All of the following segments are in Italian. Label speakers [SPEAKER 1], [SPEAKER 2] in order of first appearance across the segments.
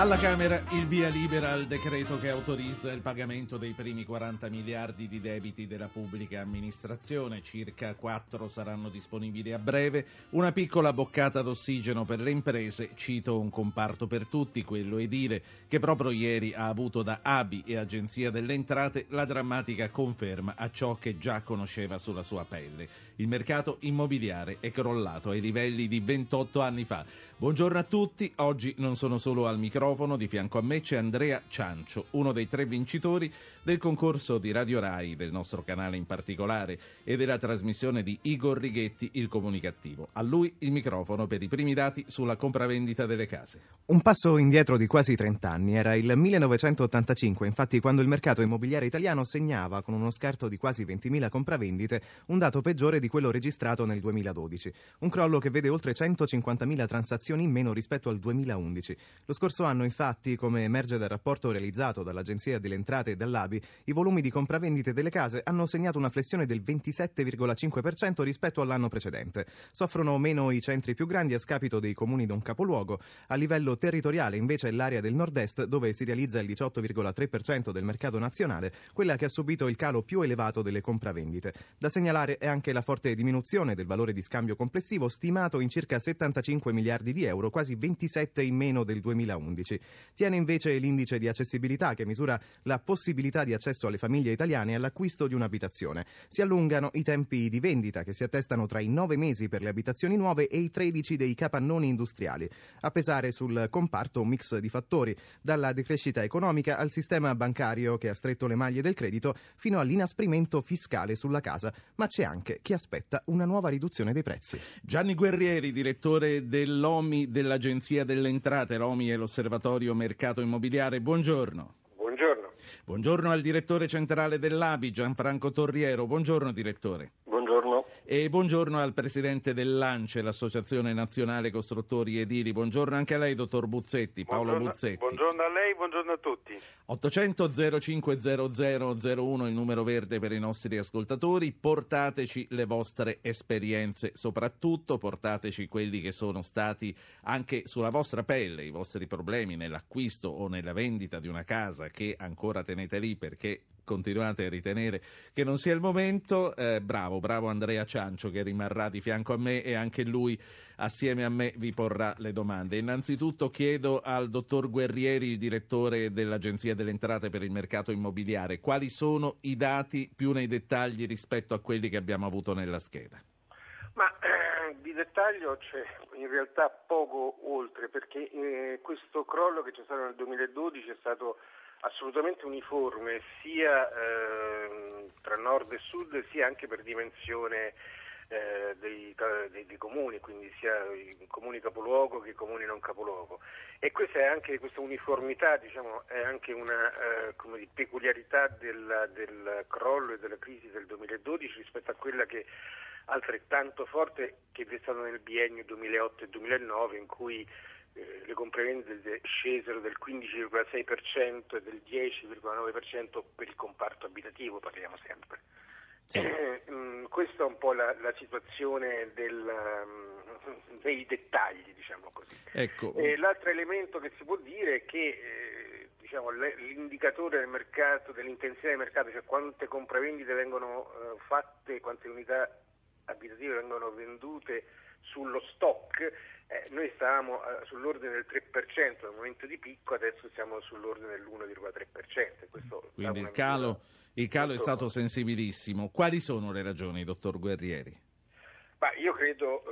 [SPEAKER 1] Alla Camera il via libera al decreto che autorizza il pagamento dei primi 40 miliardi di debiti della pubblica amministrazione, circa 4 saranno disponibili a breve, una piccola boccata d'ossigeno per le imprese, cito un comparto per tutti, quello edile, che proprio ieri ha avuto da ABI e Agenzia delle Entrate la drammatica conferma a ciò che già conosceva sulla sua pelle. Il mercato immobiliare è crollato ai livelli di 28 anni fa. Buongiorno a tutti, oggi non sono solo al microfono, di fianco a me c'è Andrea Ciancio, uno dei tre vincitori del concorso di Radio Rai, del nostro canale in particolare, e della trasmissione di Igor Righetti, il comunicativo. A lui il microfono per i primi dati sulla compravendita delle case.
[SPEAKER 2] Un passo indietro di quasi 30 anni. Era il 1985, infatti, quando il mercato immobiliare italiano segnava, con uno scarto di quasi 20.000 compravendite, un dato peggiore di quello registrato nel 2012. Un crollo che vede oltre 150.000 transazioni in meno rispetto al 2011. Lo scorso anno, infatti, come emerge dal rapporto realizzato dall'Agenzia delle Entrate e dall'ABI, i volumi di compravendite delle case hanno segnato una flessione del 27,5% rispetto all'anno precedente. Soffrono meno i centri più grandi a scapito dei comuni d'un capoluogo. A livello territoriale, invece, è l'area del nord-est, dove si realizza il 18,3% del mercato nazionale, quella che ha subito il calo più elevato delle compravendite. Da segnalare è anche la forte diminuzione del valore di scambio complessivo, stimato in circa 75 miliardi di euro, quasi 27 in meno del 2011. 2011. Tiene invece l'indice di accessibilità che misura la possibilità di accesso alle famiglie italiane all'acquisto di un'abitazione. Si allungano i tempi di vendita che si attestano tra i 9 mesi per le abitazioni nuove e i 13 dei capannoni industriali. A pesare sul comparto un mix di fattori, dalla decrescita economica al sistema bancario che ha stretto le maglie del credito fino all'inasprimento fiscale sulla casa, ma c'è anche chi aspetta una nuova riduzione dei prezzi.
[SPEAKER 1] Gianni Guerrieri, direttore dell'OMI dell'Agenzia delle Entrate, l'OMI è l'osservatorio Osservatorio Mercato Immobiliare. Buongiorno.
[SPEAKER 3] Buongiorno.
[SPEAKER 1] Buongiorno al direttore centrale dell'ABI, Gianfranco Torriero. Buongiorno direttore.
[SPEAKER 3] Buongiorno.
[SPEAKER 1] E buongiorno al presidente dell'ANCE, l'Associazione Nazionale Costruttori Edili. Buongiorno anche a lei, dottor Buzzetti, Paolo
[SPEAKER 3] buongiorno,
[SPEAKER 1] Buzzetti.
[SPEAKER 3] Buongiorno a lei, buongiorno a tutti.
[SPEAKER 1] 800 050001 il numero verde per i nostri ascoltatori. Portateci le vostre esperienze, soprattutto portateci quelli che sono stati anche sulla vostra pelle, i vostri problemi nell'acquisto o nella vendita di una casa che ancora tenete lì perché continuate a ritenere che non sia il momento, eh, bravo, bravo Andrea Ciancio che rimarrà di fianco a me e anche lui assieme a me vi porrà le domande. Innanzitutto chiedo al dottor Guerrieri, direttore dell'Agenzia delle Entrate per il mercato immobiliare, quali sono i dati più nei dettagli rispetto a quelli che abbiamo avuto nella scheda.
[SPEAKER 3] Ma eh, di dettaglio c'è in realtà poco oltre perché eh, questo crollo che c'è stato nel 2012 è stato assolutamente uniforme sia eh, tra nord e sud sia anche per dimensione eh, dei, dei, dei, comuni, quindi sia i comuni capoluogo che i comuni non capoluogo. E questa, anche, questa uniformità diciamo, è anche una eh, peculiarità del, del crollo e della crisi del 2012 rispetto a quella che altrettanto forte che vi è stata nel biennio 2008 e 2009 in cui eh, le compravendite scesero del 15,6% e del 10,9% per il comparto abitativo, parliamo sempre. Sì. Eh, mh, mm, questa è un po' la, la situazione del, um, dei dettagli, diciamo così.
[SPEAKER 1] Ecco.
[SPEAKER 3] Eh, l'altro elemento che si può dire è che eh, diciamo, l'indicatore del mercato, dell'intensità del mercato, cioè quante compravendite vengono eh, fatte, quante unità abitative vengono vendute sullo stock, eh, noi stavamo eh, sull'ordine del 3% al momento di picco, adesso siamo sull'ordine dell'1,3%.
[SPEAKER 1] Quindi il calo, il calo è stato sensibilissimo. Quali sono le ragioni, dottor Guerrieri?
[SPEAKER 3] Bah, io credo,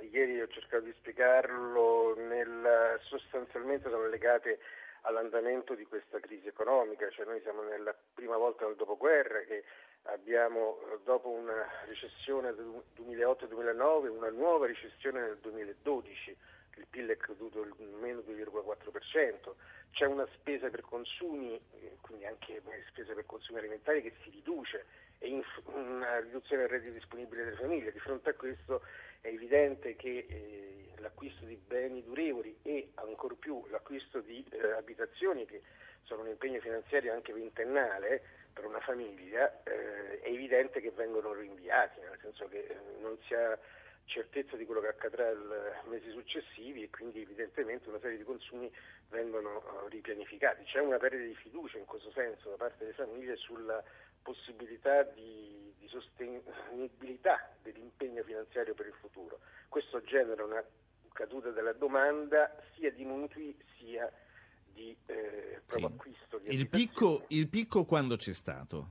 [SPEAKER 3] eh, ieri ho cercato di spiegarlo, nel, sostanzialmente sono legate all'andamento di questa crisi economica, cioè noi siamo nella prima volta nel dopoguerra che abbiamo dopo una recessione del 2008-2009 una nuova recessione nel 2012, il PIL è caduto il meno 2,4%, c'è una spesa per consumi, quindi anche spesa per consumi alimentari che si riduce e una riduzione del reddito disponibile delle famiglie. Di fronte a questo è evidente che eh, l'acquisto di beni durevoli e ancor più l'acquisto di eh, abitazioni che sono un impegno finanziario anche ventennale per una famiglia, eh, è evidente che vengono rinviati, nel senso che eh, non si ha certezza di quello che accadrà nei mesi successivi e quindi evidentemente una serie di consumi vengono uh, ripianificati. C'è una perdita di fiducia in questo senso da parte delle famiglie sulla possibilità di, di sostenibilità dell'impegno finanziario per il futuro. Questo genera una caduta della domanda sia di mutui sia di eh, proprio sì. acquisto. Di
[SPEAKER 1] il, picco, il picco quando c'è stato?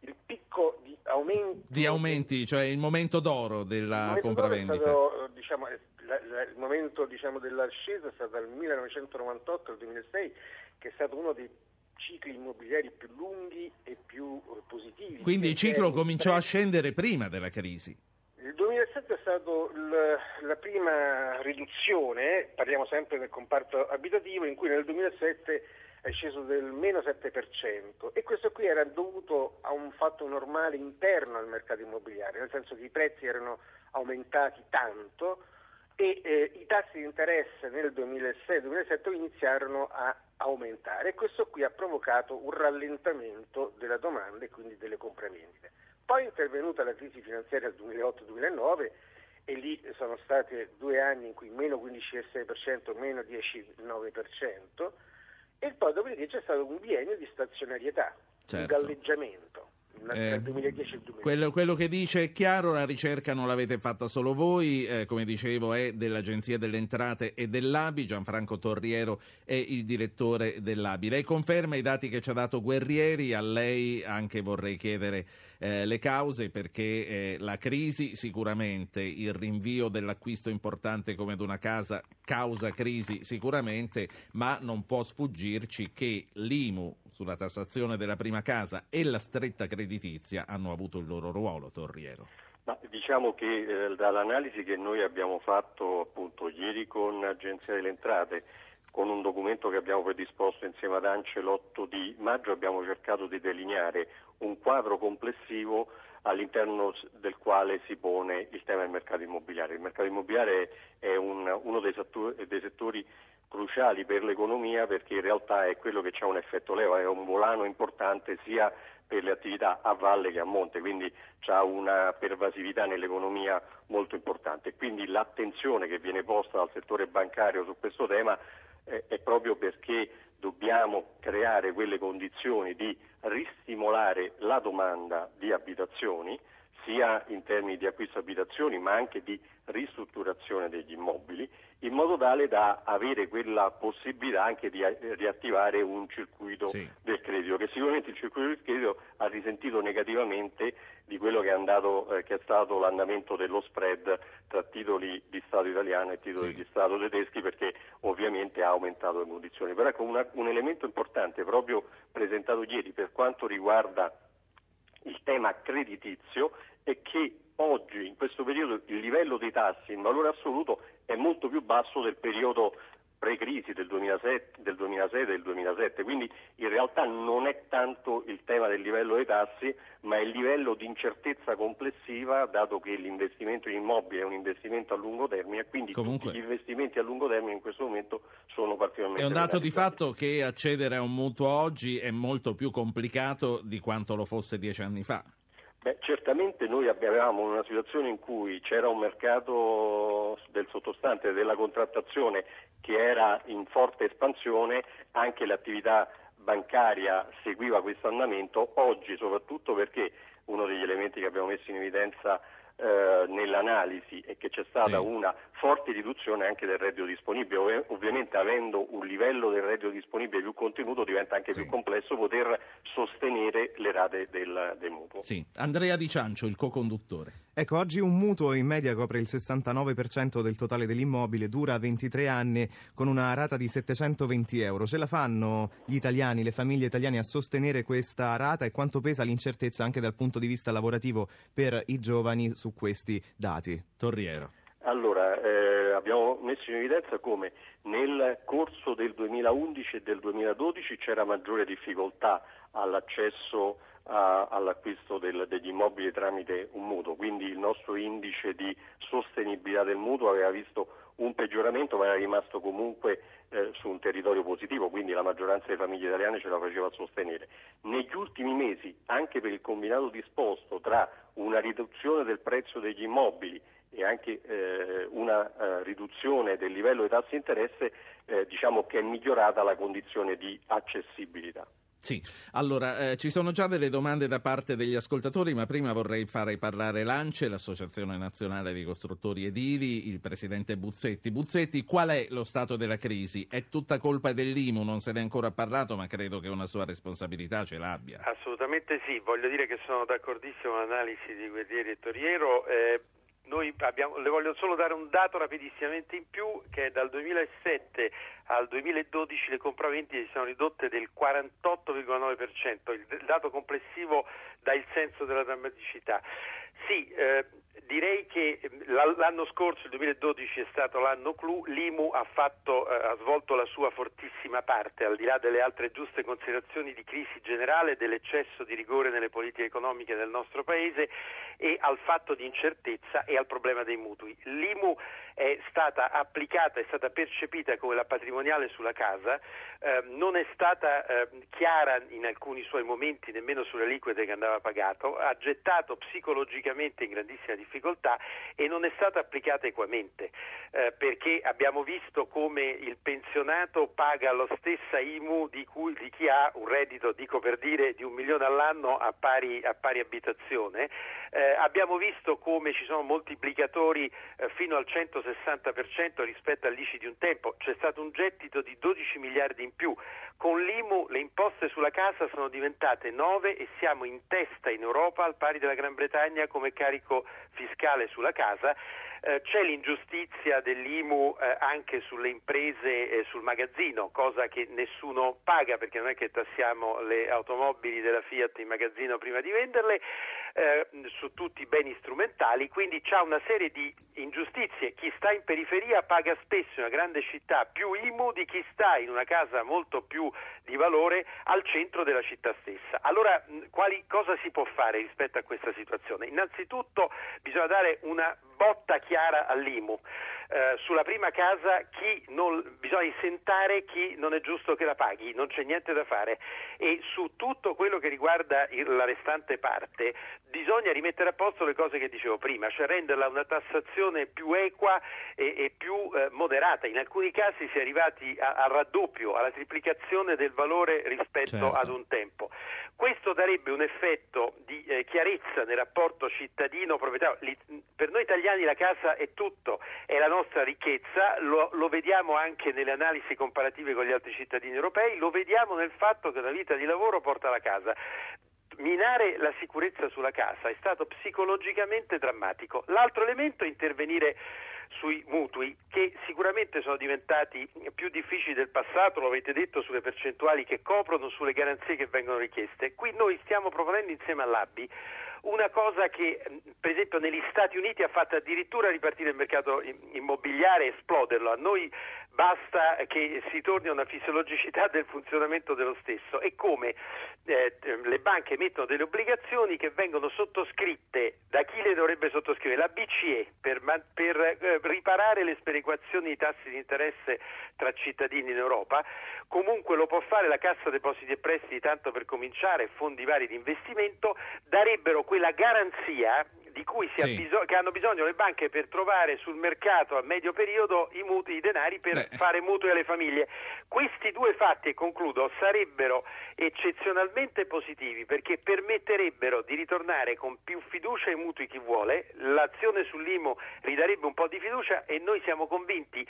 [SPEAKER 3] Il picco di aumenti...
[SPEAKER 1] Di aumenti, cioè il momento d'oro della il compravendita.
[SPEAKER 3] D'oro stato, diciamo, la, la, il momento diciamo, dell'ascesa è stato dal 1998 al 2006, che è stato uno dei cicli immobiliari più lunghi e più eh, positivi.
[SPEAKER 1] Quindi il ciclo cominciò a scendere prima della crisi.
[SPEAKER 3] Il 2007 è stato l, la prima riduzione, parliamo sempre del comparto abitativo, in cui nel 2007 è sceso del meno 7% e questo qui era dovuto a un fatto normale interno al mercato immobiliare, nel senso che i prezzi erano aumentati tanto e eh, i tassi di interesse nel 2006-2007 iniziarono a aumentare e questo qui ha provocato un rallentamento della domanda e quindi delle compravendite. Poi è intervenuta la crisi finanziaria del 2008-2009 e lì sono stati due anni in cui meno 15,6%, meno 10,9% e poi dopodiché c'è stato un biennio di stazionarietà, certo. un galleggiamento. Eh,
[SPEAKER 1] quello, quello, che dice è chiaro, la ricerca non l'avete fatta solo voi, eh, come dicevo è dell'Agenzia delle Entrate e dell'ABI, Gianfranco Torriero è il direttore dell'ABI. Lei conferma i dati che ci ha dato Guerrieri, a lei anche vorrei chiedere eh, le cause perché eh, la crisi sicuramente, il rinvio dell'acquisto importante come ad una casa causa crisi sicuramente, ma non può sfuggirci che l'IMU sulla tassazione della prima casa e la stretta creditizia hanno avuto il loro ruolo, Torriero.
[SPEAKER 4] Ma diciamo che eh, dall'analisi che noi abbiamo fatto appunto ieri con l'Agenzia delle Entrate, con un documento che abbiamo predisposto insieme ad ANCE l'8 di maggio, abbiamo cercato di delineare un quadro complessivo all'interno del quale si pone il tema del mercato immobiliare. Il mercato immobiliare è un, uno dei settori, dei settori cruciali per l'economia perché in realtà è quello che ha un effetto leva, è un volano importante sia per le attività a valle che a monte, quindi ha una pervasività nell'economia molto importante. Quindi l'attenzione che viene posta dal settore bancario su questo tema è proprio perché dobbiamo creare quelle condizioni di ristimolare la domanda di abitazioni, sia in termini di acquisto abitazioni ma anche di ristrutturazione degli immobili in modo tale da avere quella possibilità anche di riattivare un circuito sì. del credito, che sicuramente il circuito del credito ha risentito negativamente di quello che è, andato, eh, che è stato l'andamento dello spread tra titoli di Stato italiano e titoli sì. di Stato tedeschi perché ovviamente ha aumentato le condizioni. Però ecco una, un elemento importante proprio presentato ieri per quanto riguarda il tema creditizio è che oggi, in questo periodo, il livello dei tassi in valore assoluto è molto più basso del periodo pre-crisi del, 2007, del 2006 e del 2007, quindi in realtà non è tanto il tema del livello dei tassi, ma il livello di incertezza complessiva, dato che l'investimento in immobili è un investimento a lungo termine e quindi Comunque, gli investimenti a lungo termine in questo momento sono particolarmente...
[SPEAKER 1] È un dato di fatto che accedere a un mutuo oggi è molto più complicato di quanto lo fosse dieci anni fa.
[SPEAKER 4] Beh, certamente noi avevamo una situazione in cui c'era un mercato del sottostante della contrattazione che era in forte espansione, anche l'attività bancaria seguiva questo andamento, oggi soprattutto perché uno degli elementi che abbiamo messo in evidenza eh, nell'analisi è che c'è stata sì. una forte riduzione anche del reddito disponibile. Ovviamente avendo un livello del reddito disponibile più contenuto diventa anche sì. più complesso poter sostenere le rate del, del mutuo.
[SPEAKER 1] Sì. Andrea Di Ciancio, il co-conduttore.
[SPEAKER 2] Ecco, oggi un mutuo in media copre il 69% del totale dell'immobile, dura 23 anni con una rata di 720 euro. Ce la fanno gli italiani, le famiglie italiane a sostenere questa rata e quanto pesa l'incertezza anche dal punto di vista lavorativo per i giovani su questi dati?
[SPEAKER 1] Torriero.
[SPEAKER 4] Allora, eh, abbiamo messo in evidenza come nel corso del 2011 e del 2012 c'era maggiore difficoltà all'accesso a, all'acquisto del, degli immobili tramite un mutuo, quindi il nostro indice di sostenibilità del mutuo aveva visto un peggioramento ma era rimasto comunque eh, su un territorio positivo, quindi la maggioranza delle famiglie italiane ce la faceva sostenere. Negli ultimi mesi, anche per il combinato disposto tra una riduzione del prezzo degli immobili e anche eh, una eh, riduzione del livello dei tassi di interesse, eh, diciamo che è migliorata la condizione di accessibilità.
[SPEAKER 1] Sì, allora eh, ci sono già delle domande da parte degli ascoltatori, ma prima vorrei fare parlare l'ANCE, l'Associazione Nazionale dei Costruttori Edili, il presidente Buzzetti. Buzzetti, qual è lo stato della crisi? È tutta colpa dell'IMU, non se ne è ancora parlato, ma credo che una sua responsabilità ce l'abbia.
[SPEAKER 5] Assolutamente sì, voglio dire che sono d'accordissimo con l'analisi di Guerrieri e Toriero. Eh, noi abbiamo, le voglio solo dare un dato rapidissimamente in più che dal 2007 al 2012 le compravendite si sono ridotte del 48,9%, il dato complessivo dà il senso della drammaticità. Sì, eh, direi che ehm, l'anno scorso, il 2012, è stato l'anno clou, l'IMU ha, fatto, eh, ha, svolto la sua fortissima parte, al di là delle altre giuste considerazioni di crisi generale, dell'eccesso di rigore nelle politiche economiche del nostro Paese e al fatto di incertezza e al problema dei mutui. L'IMU è stata applicata, è stata percepita come la patrimoniale sulla casa, eh, non è stata eh, chiara in alcuni suoi momenti nemmeno sulle liquide che andava pagato, ha gettato psicologicamente in grandissima difficoltà e non è stata applicata equamente eh, perché abbiamo visto come il pensionato paga la stessa IMU di, cui, di, chi ha un reddito, dico per dire, di un milione all'anno a pari, a pari abitazione, eh, abbiamo visto come ci sono moltiplicatori eh, fino al 160 60% rispetto all'ICI di un tempo, c'è stato un gettito di 12 miliardi in più. Con l'IMU le imposte sulla casa sono diventate 9 e siamo in testa in Europa al pari della Gran Bretagna come carico fiscale sulla casa. Eh, c'è l'ingiustizia dell'IMU eh, anche sulle imprese e sul magazzino, cosa che nessuno paga perché non è che tassiamo le automobili della Fiat in magazzino prima di venderle eh, su tutti i beni strumentali, quindi c'è una serie di ingiustizie. Chi sta in periferia paga spesso in una grande città più IMU di chi sta in una casa molto più di valore al centro della città stessa. Allora, quali, cosa si può fare rispetto a questa situazione? Innanzitutto bisogna dare una botta chiara all'IMU. Eh, sulla prima casa non, bisogna isentare chi non è giusto che la paghi, non c'è niente da fare e su tutto quello che riguarda il, la restante parte bisogna rimettere a posto le cose che dicevo prima, cioè renderla una tassazione più equa e, e più eh, moderata. In alcuni casi si è arrivati al raddoppio, alla triplicazione del valore rispetto certo. ad un tempo. Questo darebbe un effetto di eh, chiarezza nel rapporto cittadino-proprietario. Per noi italiani la casa è tutto, è la nostra ricchezza, lo, lo, vediamo anche nelle analisi comparative con gli altri cittadini europei, lo vediamo nel fatto che una vita di lavoro porta alla casa minare la sicurezza sulla casa è stato psicologicamente drammatico. L'altro elemento è intervenire sui mutui che sicuramente sono diventati più difficili del passato, lo avete detto, sulle percentuali che coprono, sulle garanzie che vengono richieste. Qui noi stiamo proponendo insieme all'ABI una cosa che per esempio negli Stati Uniti ha fatto addirittura ripartire il mercato immobiliare e esploderlo. A noi basta che si torni a una fisiologicità del funzionamento dello stesso. E come? Eh, le banche emettono delle obbligazioni che vengono sottoscritte. Da chi le dovrebbe sottoscrivere? La BCE per, per eh, riparare le sperequazioni di tassi di interesse tra cittadini in Europa, comunque lo può fare la Cassa Depositi e Prestiti tanto per cominciare, fondi vari di investimento, darebbero quella garanzia di cui sì. bisog- che hanno bisogno le banche per trovare sul mercato a medio periodo i mutui, i denari per Beh. fare mutui alle famiglie. Questi due fatti, e concludo, sarebbero eccezionalmente positivi perché permetterebbero di ritornare con più fiducia ai mutui chi vuole, l'azione sull'IMO ridarebbe un po' di fiducia e noi siamo convinti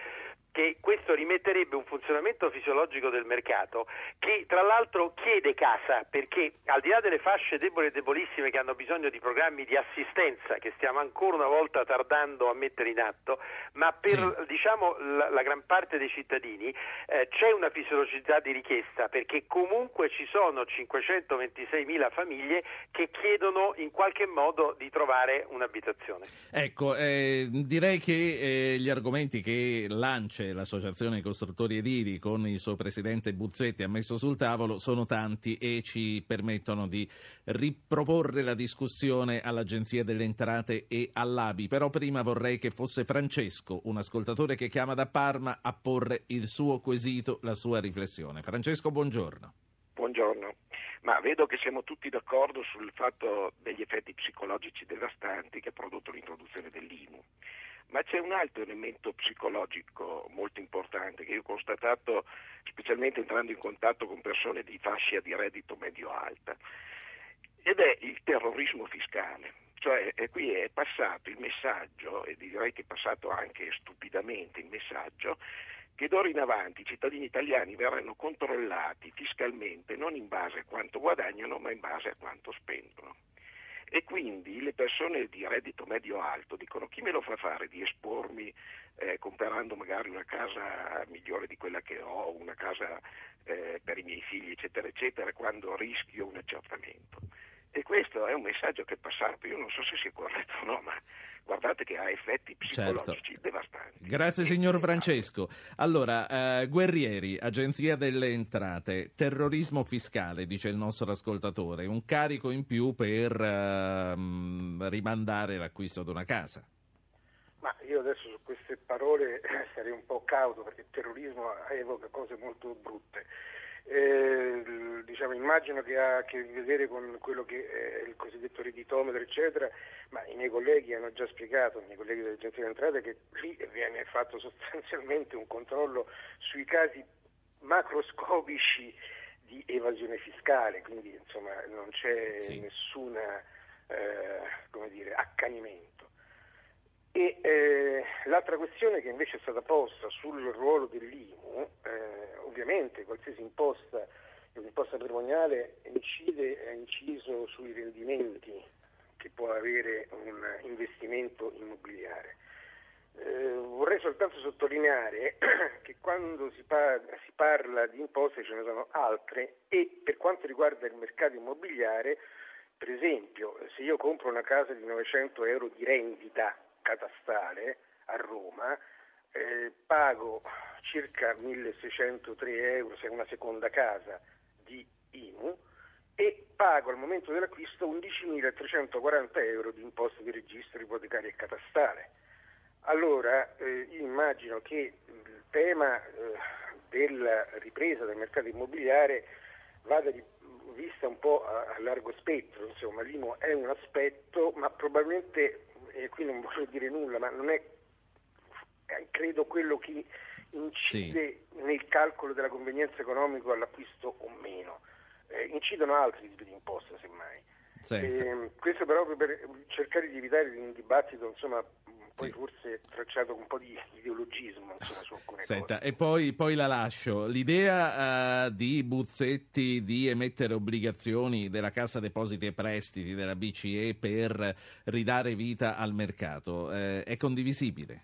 [SPEAKER 5] che questo rimetterebbe un funzionamento fisiologico del mercato che tra l'altro chiede casa perché al di là delle fasce deboli e debolissime che hanno bisogno di programmi di assistenza che stiamo ancora una volta tardando a mettere in atto, ma per sì. diciamo, la, la, gran parte dei cittadini eh, c'è una fisiologicità di richiesta perché comunque ci sono 526 mila famiglie che chiedono in qualche modo di trovare un'abitazione.
[SPEAKER 1] Ecco, eh, direi che eh, gli argomenti che lancia l'Associazione Costruttori Edili, con il suo presidente Buzzetti ha messo sul tavolo sono tanti e ci permettono di riproporre la discussione all'Agenzia delle Entrate e all'ABI. Però prima vorrei che fosse Francesco, un ascoltatore che chiama da Parma, a porre il suo quesito, la sua riflessione. Francesco, buongiorno.
[SPEAKER 6] Buongiorno. Ma vedo che siamo tutti d'accordo sul fatto degli effetti psicologici devastanti che ha prodotto l'introduzione dell'IMU. Ma c'è un altro elemento psicologico molto importante che io ho constatato specialmente entrando in contatto con persone di fascia di reddito medio-alta ed è il terrorismo fiscale. Cioè qui è passato il messaggio, e direi che è passato anche stupidamente il messaggio, che d'ora in avanti i cittadini italiani verranno controllati fiscalmente non in base a quanto guadagnano ma in base a quanto spendono. E quindi le persone di reddito medio-alto dicono chi me lo fa fare di espormi eh, comprando magari una casa migliore di quella che ho, una casa eh, per i miei figli, eccetera, eccetera, quando rischio un accertamento. E questo è un messaggio che è passato, io non so se sia corretto o no, ma guardate che ha effetti psicologici certo. devastanti.
[SPEAKER 1] Grazie signor Francesco. Allora, eh, Guerrieri, Agenzia delle Entrate, terrorismo fiscale, dice il nostro ascoltatore, un carico in più per eh, rimandare l'acquisto di una casa.
[SPEAKER 3] Ma io adesso su queste parole sarei un po' cauto perché il terrorismo evoca cose molto brutte. Eh, diciamo, immagino che ha a che vedere con quello che è il cosiddetto redditometro, eccetera, ma i miei colleghi hanno già spiegato, i miei colleghi dell'Agenzia delle Entrate, che lì viene fatto sostanzialmente un controllo sui casi macroscopici di evasione fiscale, quindi insomma non c'è sì. nessun eh, accanimento. E eh, l'altra questione che invece è stata posta sul ruolo dell'IMU, eh, ovviamente qualsiasi imposta, un'imposta patrimoniale incide, è inciso sui rendimenti che può avere un investimento immobiliare. Eh, vorrei soltanto sottolineare che quando si, par- si, parla di imposte ce ne sono altre e per quanto riguarda il mercato immobiliare, per esempio, se io compro una casa di 900 euro di rendita catastale a Roma, eh, pago circa 1603 euro se è una seconda casa di IMU e pago al momento dell'acquisto 11.340 euro di imposta di registro ipotecario e catastale. Allora eh, io immagino che il tema eh, della ripresa del mercato immobiliare vada di, vista un po' a, a largo spettro, insomma l'IMU è un aspetto, ma probabilmente e qui non voglio dire nulla, ma non è credo quello che incide sì. nel calcolo della convenienza economica all'acquisto o meno. Eh, incidono altri tipi di imposte, semmai. Eh, questo proprio per cercare di evitare un dibattito insomma, poi sì. forse tracciato con un po' di ideologismo insomma, su alcune
[SPEAKER 1] Senta,
[SPEAKER 3] cose.
[SPEAKER 1] E poi, poi, la lascio. L'idea uh, di Buzzetti di emettere obbligazioni della Cassa Depositi e Prestiti della BCE per ridare vita al mercato eh, è condivisibile?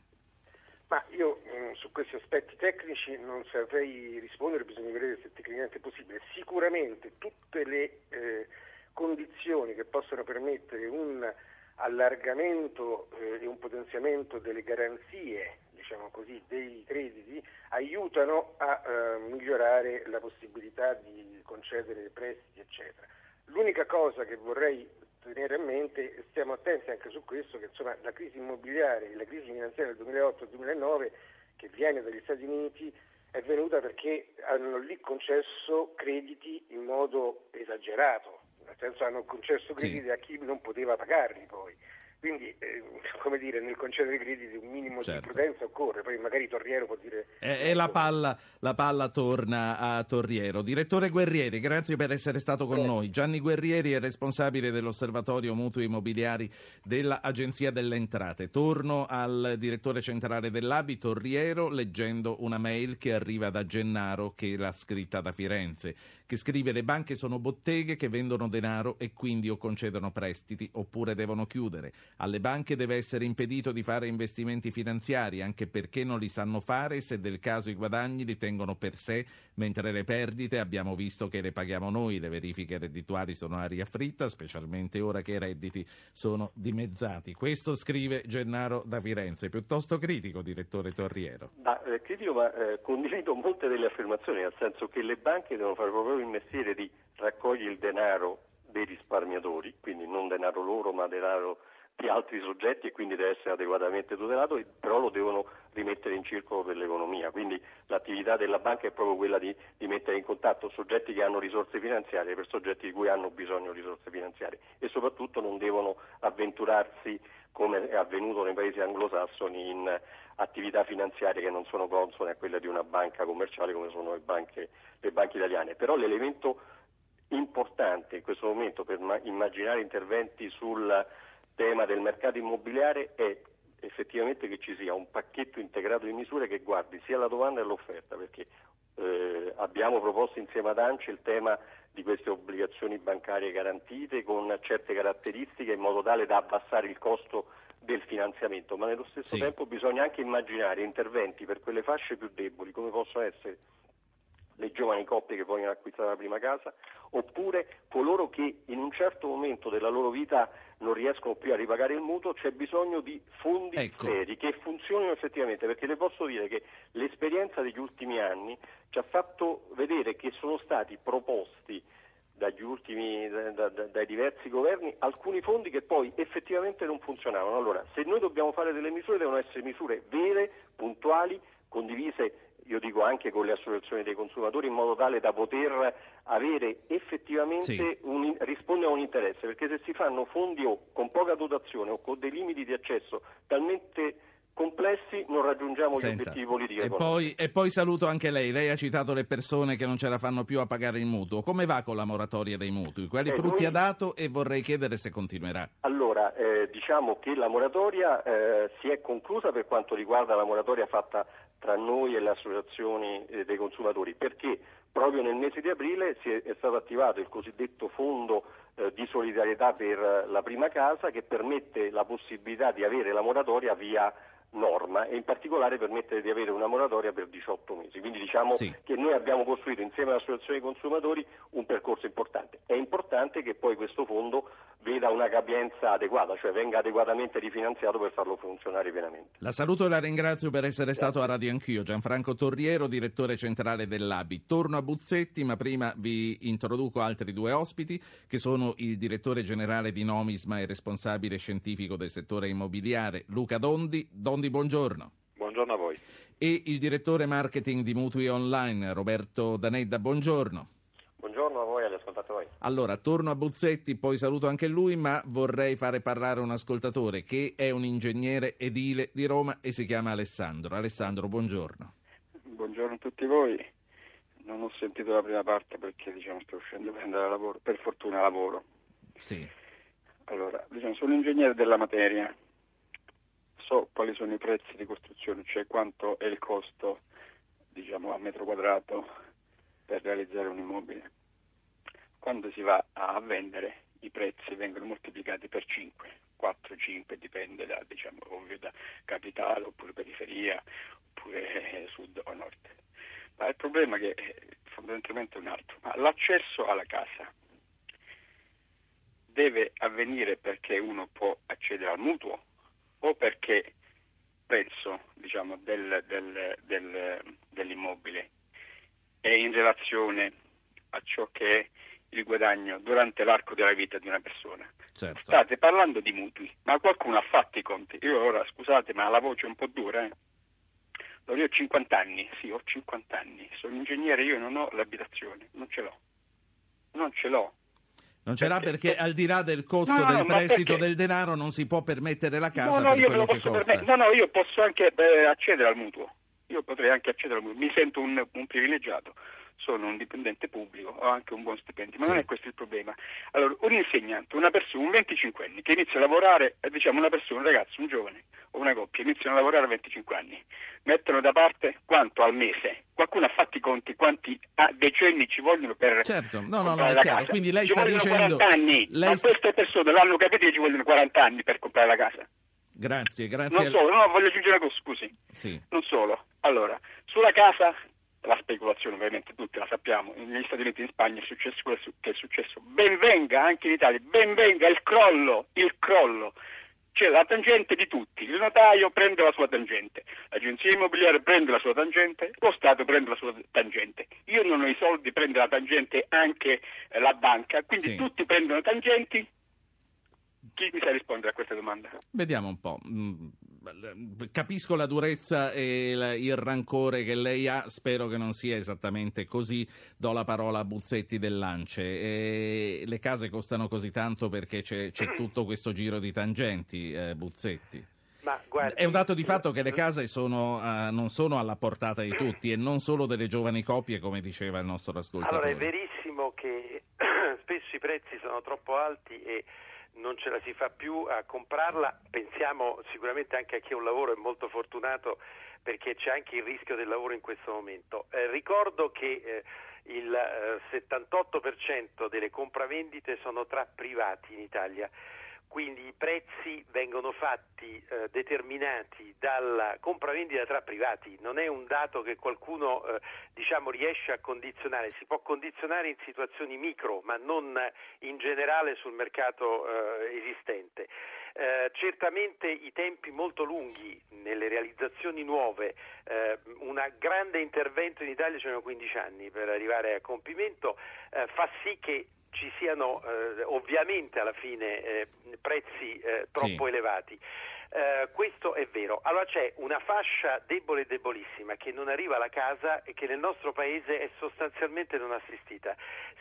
[SPEAKER 3] Ma io mh, mm, su questi aspetti tecnici non saprei rispondere, bisogna vedere se tecnicamente è possibile. Sicuramente tutte le eh, condizioni che possono permettere un allargamento eh, e un potenziamento delle garanzie diciamo così, dei crediti aiutano a eh, migliorare la possibilità di concedere prestiti, eccetera. L'unica cosa che vorrei tenere a mente, stiamo attenti anche su questo, che insomma, la crisi immobiliare e la crisi finanziaria del 2008-2009 che viene dagli Stati Uniti è venuta perché hanno lì concesso crediti in modo esagerato, nel senso hanno concesso crediti sì. a chi non poteva pagarli poi. Quindi, eh, come dire, nel concedere crediti un minimo certo. di prudenza occorre, poi magari Torriero può dire...
[SPEAKER 1] E, e la, palla, la, palla, torna a Torriero. Direttore Guerrieri, grazie per essere stato con eh. noi. Gianni Guerrieri è responsabile dell'Osservatorio Mutui Immobiliari dell'Agenzia delle Entrate. Torno al direttore centrale dell'ABI, Torriero, leggendo una mail che arriva da Gennaro che l'ha scritta da Firenze, che scrive le banche sono botteghe che vendono denaro e quindi o concedono prestiti oppure devono chiudere. Alle banche deve essere impedito di fare investimenti finanziari anche perché non li sanno fare se del caso i guadagni li tengono per sé, mentre le perdite abbiamo visto che le paghiamo noi, le verifiche reddituali sono aria fritta, specialmente ora che i redditi sono dimezzati. Questo scrive Gennaro da Firenze, piuttosto critico, direttore Torriero.
[SPEAKER 4] Ma, eh, critico, ma eh, condivido molte delle affermazioni, nel senso che le banche devono fare proprio il mestiere di raccogliere il denaro dei risparmiatori, quindi non denaro loro, ma denaro di altri soggetti e quindi deve essere adeguatamente tutelato, però lo devono rimettere in circolo per l'economia. Quindi l'attività della banca è proprio quella di, di, mettere in contatto soggetti che hanno risorse finanziarie per soggetti di cui hanno bisogno di risorse finanziarie e soprattutto non devono avventurarsi come è avvenuto nei paesi anglosassoni in attività finanziarie che non sono consone a quelle di una banca commerciale come sono le banche, le banche italiane. Però l'elemento importante in questo momento per immaginare interventi sul tema del mercato immobiliare è effettivamente che ci sia un pacchetto integrato di misure che guardi sia la domanda che l'offerta, perché eh, abbiamo proposto insieme ad ANCI il tema di queste obbligazioni bancarie garantite con certe caratteristiche in modo tale da abbassare il costo del finanziamento, ma nello stesso sì. tempo bisogna anche immaginare interventi per quelle fasce più deboli come possono essere le giovani coppie che vogliono acquistare la prima casa, oppure coloro che in un certo momento della loro vita non riescono più a ripagare il mutuo, c'è bisogno di fondi ecco. seri che funzionino effettivamente, perché le posso dire che l'esperienza degli ultimi anni ci ha fatto vedere che sono stati proposti ultimi, da, da, dai diversi governi alcuni fondi che poi effettivamente non funzionavano. Allora, se noi dobbiamo fare delle misure, devono essere misure vere, puntuali, condivise io dico anche con le associazioni dei consumatori, in modo tale da poter avere effettivamente sì. un, rispondere a un interesse, perché se si fanno fondi o con poca dotazione o con dei limiti di accesso talmente complessi non raggiungiamo Senta, gli obiettivi politici.
[SPEAKER 1] E poi, e poi, saluto anche lei, lei ha citato le persone che non ce la fanno più a pagare il mutuo, come va con la moratoria dei mutui? Quali eh, frutti noi... ha dato e vorrei chiedere se continuerà?
[SPEAKER 4] Allora, eh, diciamo che la moratoria eh, si è conclusa per quanto riguarda la moratoria fatta tra noi e le associazioni eh, dei consumatori, perché proprio nel mese di aprile è, è, stato attivato il cosiddetto fondo eh, di solidarietà per la prima casa che permette la possibilità di avere la moratoria via norma e in particolare permette di avere una moratoria per 18 mesi. Quindi diciamo sì. che noi abbiamo costruito insieme all'Associazione dei consumatori un percorso importante. È importante che poi questo fondo veda una capienza adeguata, cioè venga adeguatamente rifinanziato per farlo funzionare pienamente.
[SPEAKER 1] La saluto e la ringrazio per essere Grazie. stato a Radio Anch'io. Gianfranco Torriero, direttore centrale dell'ABI. Torno a Buzzetti, ma prima vi introduco altri due ospiti che sono il direttore generale di Nomisma e responsabile scientifico del settore immobiliare Luca Dondi. Dondi, buongiorno.
[SPEAKER 7] Buongiorno a voi.
[SPEAKER 1] E il direttore marketing di Mutui Online Roberto Danedda, buongiorno. Allora, torno a Buzzetti, poi saluto anche lui, ma vorrei fare parlare un ascoltatore che è un ingegnere edile di Roma e si chiama Alessandro. Alessandro, buongiorno.
[SPEAKER 7] Buongiorno a tutti voi. Non ho sentito la prima parte perché diciamo, sto uscendo per andare a lavoro, per fortuna lavoro.
[SPEAKER 1] Sì.
[SPEAKER 7] Allora, diciamo, sono ingegnere della materia, so quali sono i prezzi di costruzione, cioè quanto è il costo diciamo, a metro quadrato per realizzare un immobile quando si va a vendere i prezzi vengono moltiplicati per 5, 4, 5, dipende da, diciamo, ovvio, da capitale oppure periferia oppure sud o nord. Ma il problema è che è fondamentalmente un altro. Ma l'accesso alla casa deve avvenire perché uno può accedere al mutuo o perché prezzo diciamo, del, del, del, dell'immobile è in relazione a ciò che è il guadagno durante l'arco della vita di una persona.
[SPEAKER 1] Certo.
[SPEAKER 7] State parlando di mutui, ma qualcuno ha fatto i conti. Io ora, scusate, ma la voce è un po' dura, eh? Allora io ho 50 anni, sì, ho 50 anni, sono ingegnere, io non ho l'abitazione, non ce l'ho. Non ce l'ho.
[SPEAKER 1] Non ce l'ha perché al di là del costo no, del no, prestito del denaro non si può permettere la casa
[SPEAKER 7] no, no,
[SPEAKER 1] per quello che
[SPEAKER 7] costa. No, no, io posso anche eh, accedere al mutuo. Io potrei anche accedere. Mi sento un, un privilegiato sono un dipendente pubblico, ho anche un buon stipendio, ma sì. non è questo il problema. Allora, un insegnante, una persona, un 25enne che inizia a lavorare, diciamo una persona, un ragazzo, un giovane, o una coppia iniziano a lavorare a 25 anni, mettono da parte quanto al mese? Qualcuno ha fatto i conti quanti decenni ci vogliono per
[SPEAKER 1] Certo, no, no, no, è chiaro.
[SPEAKER 7] Casa.
[SPEAKER 1] Quindi lei
[SPEAKER 7] ci
[SPEAKER 1] sta dicendo
[SPEAKER 7] 40 anni,
[SPEAKER 1] lei
[SPEAKER 7] ma queste persone l'hanno capito che ci vogliono 40 anni per comprare la casa.
[SPEAKER 1] Grazie, grazie.
[SPEAKER 7] Non solo, no, voglio aggiungere una cosa, scusi.
[SPEAKER 1] Sì.
[SPEAKER 7] Non solo. Allora, sulla casa la speculazione ovviamente tutti la sappiamo, negli Stati Uniti e in Spagna è successo quello che è successo, ben venga anche in Italia, ben venga il crollo, il crollo. C'è la tangente di tutti, il notaio prende la sua tangente, l'agenzia immobiliare prende la sua tangente, lo Stato prende la sua tangente. Io non ho i soldi, prende la tangente anche eh, la banca, quindi
[SPEAKER 1] Sì.
[SPEAKER 7] tutti prendono tangenti. Chi mi sa rispondere a questa domanda?
[SPEAKER 1] Vediamo un po'. Mm, Capisco la durezza e il, rancore che lei ha, spero che non sia esattamente così. Do la parola a Buzzetti del Lance. E le case costano così tanto perché c'è, c'è tutto questo giro di tangenti, eh, Buzzetti.
[SPEAKER 5] Guardi,
[SPEAKER 1] È un dato di fatto che le case sono, eh, non sono alla portata di tutti e non solo delle giovani coppie, come diceva il nostro ascoltatore.
[SPEAKER 5] Allora è verissimo che spesso i prezzi sono troppo alti e non ce la si fa più a comprarla, pensiamo sicuramente anche a chi ha un lavoro è molto fortunato perché c'è anche il rischio del lavoro in questo momento. Eh, ricordo che eh, il eh, 78% delle compravendite sono tra privati in Italia. Quindi i prezzi vengono fatti eh, determinati dalla compravendita tra privati, non è un dato che qualcuno eh, diciamo, riesce a condizionare, si può condizionare in situazioni micro ma non in generale sul mercato eh, esistente. Eh, certamente i tempi molto lunghi nelle realizzazioni nuove, eh, un grande intervento in Italia ci sono 15 anni per arrivare a compimento, eh, fa sì che ci siano eh, ovviamente alla fine eh, prezzi eh, troppo
[SPEAKER 1] Sì.
[SPEAKER 5] elevati. Eh, questo è vero. Allora c'è una fascia debole e debolissima che non arriva alla casa e che nel nostro paese è sostanzialmente non assistita.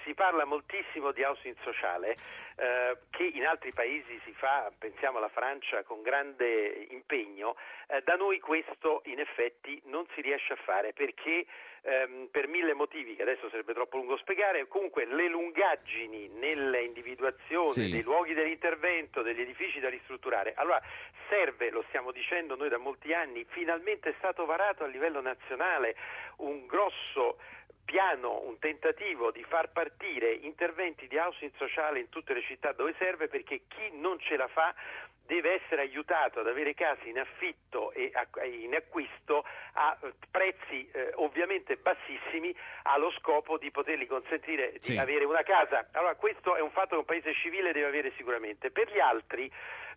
[SPEAKER 5] Si parla moltissimo di housing sociale eh, che in altri paesi si fa, pensiamo alla Francia, con grande impegno. Eh, da noi questo in effetti non si riesce a fare perché ehm, per mille motivi che adesso sarebbe troppo lungo spiegare, comunque le lungaggini nell'individuazione
[SPEAKER 1] Sì.
[SPEAKER 5] dei luoghi dell'intervento, degli edifici da ristrutturare. Allora serve, lo stiamo dicendo noi da molti anni, finalmente è stato varato a livello nazionale un grosso piano, un tentativo di far partire interventi di housing sociale in tutte le città dove serve perché chi non ce la fa deve essere aiutato ad avere case in affitto e in acquisto a eh, prezzi eh, ovviamente bassissimi allo scopo di potergli consentire di
[SPEAKER 1] Sì.
[SPEAKER 5] avere una casa. Allora questo è un fatto che un paese civile deve avere sicuramente. Per gli altri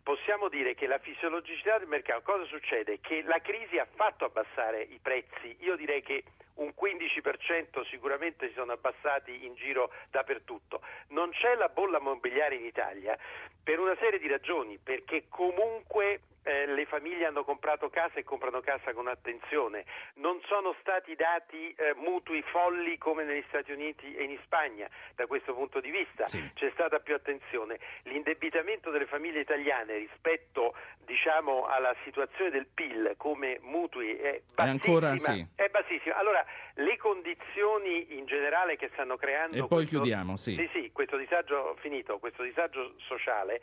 [SPEAKER 5] possiamo dire che la fisiologicità del mercato, cosa succede? Che la crisi ha fatto abbassare i prezzi, io direi che un 15% sicuramente si sono abbassati in giro dappertutto. Non c'è la bolla immobiliare in Italia per una serie di ragioni, perché comunque eh, le famiglie hanno comprato casa e comprano casa con attenzione, non sono stati dati eh, mutui folli come negli Stati Uniti e in Spagna da questo punto di vista,
[SPEAKER 1] Sì.
[SPEAKER 5] c'è stata più attenzione. L'indebitamento delle famiglie italiane rispetto diciamo, alla situazione del PIL come mutui è bassissima.
[SPEAKER 1] ancora, sì.
[SPEAKER 5] È bassissima. Allora, le condizioni in generale che stanno creando
[SPEAKER 1] E poi
[SPEAKER 5] questo-
[SPEAKER 1] chiudiamo, sì.
[SPEAKER 5] sì, sì, questo disagio finito, questo disagio sociale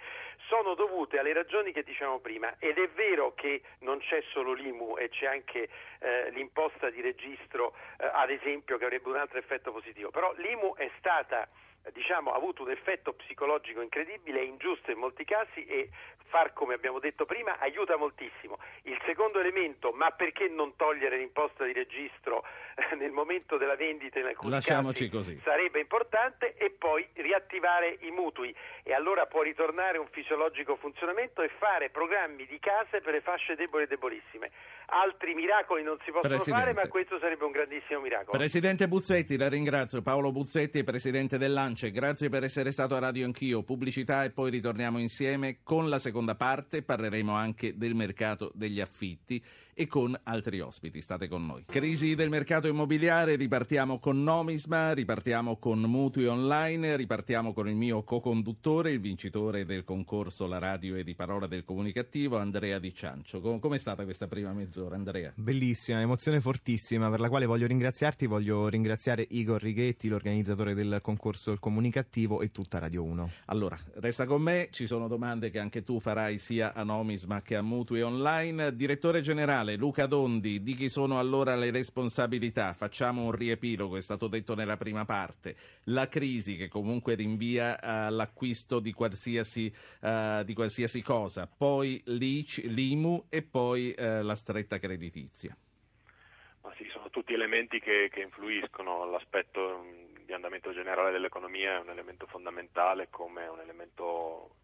[SPEAKER 5] sono dovute alle ragioni che dicevamo prima ed è vero che non c'è solo l'IMU e c'è anche eh, l'imposta di registro, eh, ad esempio, che avrebbe un altro effetto positivo, però l'IMU è stata diciamo, ha avuto un effetto psicologico incredibile, è ingiusto in molti casi e far come abbiamo detto prima aiuta moltissimo. Il secondo elemento, ma perché non togliere l'imposta di registro nel momento della vendita in alcuni
[SPEAKER 1] Lasciamoci
[SPEAKER 5] casi
[SPEAKER 1] così.
[SPEAKER 5] sarebbe importante e poi riattivare i mutui e allora può ritornare un fisiologico funzionamento e fare programmi di case per le fasce deboli e debolissime. Altri miracoli non si possono
[SPEAKER 1] Presidente.
[SPEAKER 5] fare, ma questo sarebbe un grandissimo miracolo.
[SPEAKER 1] Presidente Buzzetti, la ringrazio. Paolo Buzzetti, presidente dell'Ance, grazie per essere stato a Radio Anch'io. Pubblicità e poi ritorniamo insieme con la seconda parte. Parleremo anche del mercato degli affitti e con altri ospiti. State con noi. Crisi del mercato immobiliare ripartiamo con Nomisma, ripartiamo con Mutui Online, ripartiamo con il mio co-conduttore, il vincitore del concorso La Radio e di Parola del Comunicativo, Andrea Di Ciancio. Com- com'è stata questa prima mezz'ora, Andrea?
[SPEAKER 2] Bellissima, emozione fortissima, per la quale voglio ringraziarti, voglio ringraziare Igor Righetti, l'organizzatore del concorso Il Comunicativo e tutta Radio 1.
[SPEAKER 1] Allora, resta con me, ci sono domande che anche tu farai sia a Nomisma che a Mutui Online. Direttore generale Luca Dondi, di chi sono allora le responsabilità? Facciamo un riepilogo, è stato detto nella prima parte. La crisi che comunque rinvia all'acquisto di qualsiasi, uh, di qualsiasi cosa, poi l'IMU e poi uh, la stretta creditizia.
[SPEAKER 8] Ma sì, sono tutti elementi che, che influiscono. L'aspetto di andamento generale dell'economia è un elemento fondamentale come un elemento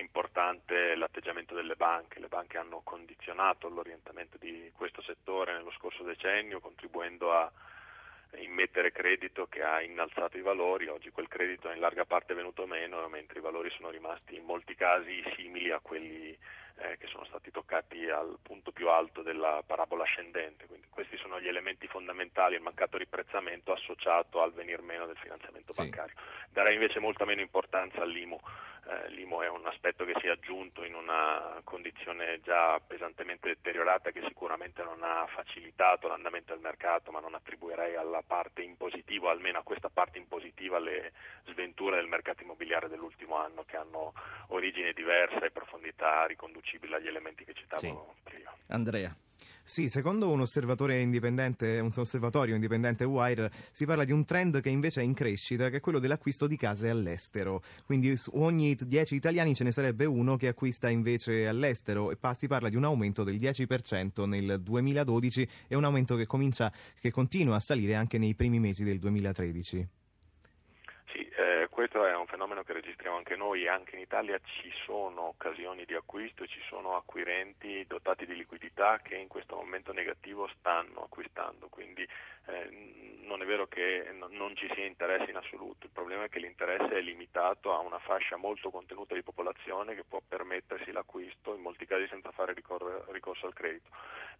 [SPEAKER 8] importante l'atteggiamento delle banche. Le banche hanno condizionato l'orientamento di questo settore nello scorso decennio, contribuendo a immettere credito che ha innalzato i valori, oggi quel credito è in larga parte venuto meno, mentre i valori sono rimasti in molti casi simili a quelli eh, che sono stati toccati al punto più alto della parabola ascendente. Quindi questi sono gli elementi fondamentali, il mancato riprezzamento associato al venir meno del finanziamento sì. bancario. Darei invece molta meno importanza all'IMU. Eh, L'IMU è un aspetto che si è aggiunto in una condizione già pesantemente deteriorata che sicuramente non ha facilitato l'andamento del mercato, ma non attribuirei alla parte impositiva, almeno a questa parte impositiva, le sventure del mercato immobiliare dell'ultimo anno che hanno origine diversa e profondità riconducibili agli elementi che citavo sì. prima.
[SPEAKER 1] Andrea.
[SPEAKER 2] Sì, secondo un osservatore indipendente, un osservatorio indipendente Wire, si parla di un trend che invece è in crescita, che è quello dell'acquisto di case all'estero. Quindi su ogni 10 italiani ce ne sarebbe uno che acquista invece all'estero e si parla di un aumento del 10% nel 2012 e un aumento che, comincia, che continua a salire anche nei primi mesi del 2013
[SPEAKER 8] questo è un fenomeno che registriamo anche noi, anche in Italia ci sono occasioni di acquisto, ci sono acquirenti dotati di liquidità che in questo momento negativo stanno acquistando, quindi eh, non è vero che non ci sia interesse in assoluto, il problema è che l'interesse è limitato a una fascia molto contenuta di popolazione che può permettersi l'acquisto, in molti casi senza fare ricorso al credito.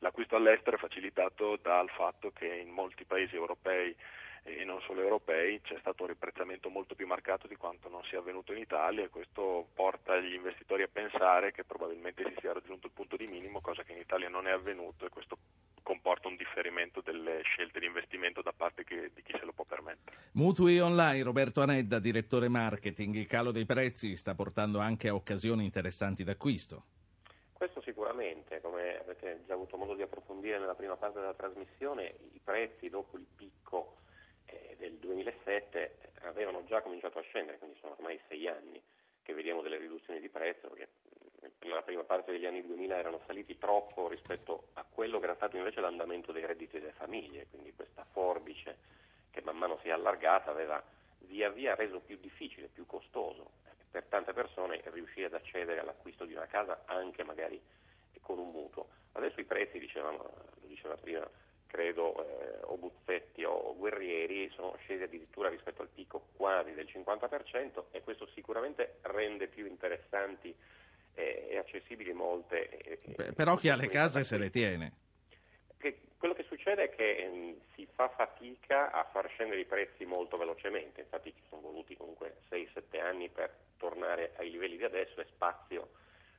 [SPEAKER 8] L'acquisto all'estero è facilitato dal fatto che in molti paesi europei e non solo europei c'è stato un riprezzamento molto più marcato di quanto non sia avvenuto in Italia e questo porta gli investitori a pensare che probabilmente si sia raggiunto il punto di minimo, cosa che in Italia non è avvenuto e questo comporta un differimento delle scelte di investimento da parte che, di chi se lo può permettere.
[SPEAKER 1] Mutui online, Roberto Anedda, direttore marketing, il calo dei prezzi sta portando anche a occasioni interessanti d'acquisto.
[SPEAKER 9] Questo sicuramente, come avete già avuto modo di approfondire nella prima parte della trasmissione, i prezzi dopo il picco del 2007 avevano già cominciato a scendere, quindi sono ormai sei anni che vediamo delle riduzioni di prezzo, perché nella prima parte degli anni 2000 erano saliti troppo rispetto a quello che era stato invece l'andamento dei redditi delle famiglie, quindi questa forbice che man mano si è allargata aveva via via reso più difficile, più costoso per tante persone riuscire ad accedere all'acquisto di una casa anche magari con un mutuo. Adesso i prezzi, dicevamo, lo diceva prima credo, eh, o Buzzetti o Guerrieri, sono scesi addirittura rispetto al picco quasi del 50% e questo sicuramente rende più interessanti eh, e accessibili molte.
[SPEAKER 1] Eh, Beh, però chi ha le case se le tiene.
[SPEAKER 9] Che, quello che succede è che mh, mm, si fa fatica a far scendere i prezzi molto velocemente, infatti ci sono voluti comunque 6-7 anni per tornare ai livelli di adesso e spazio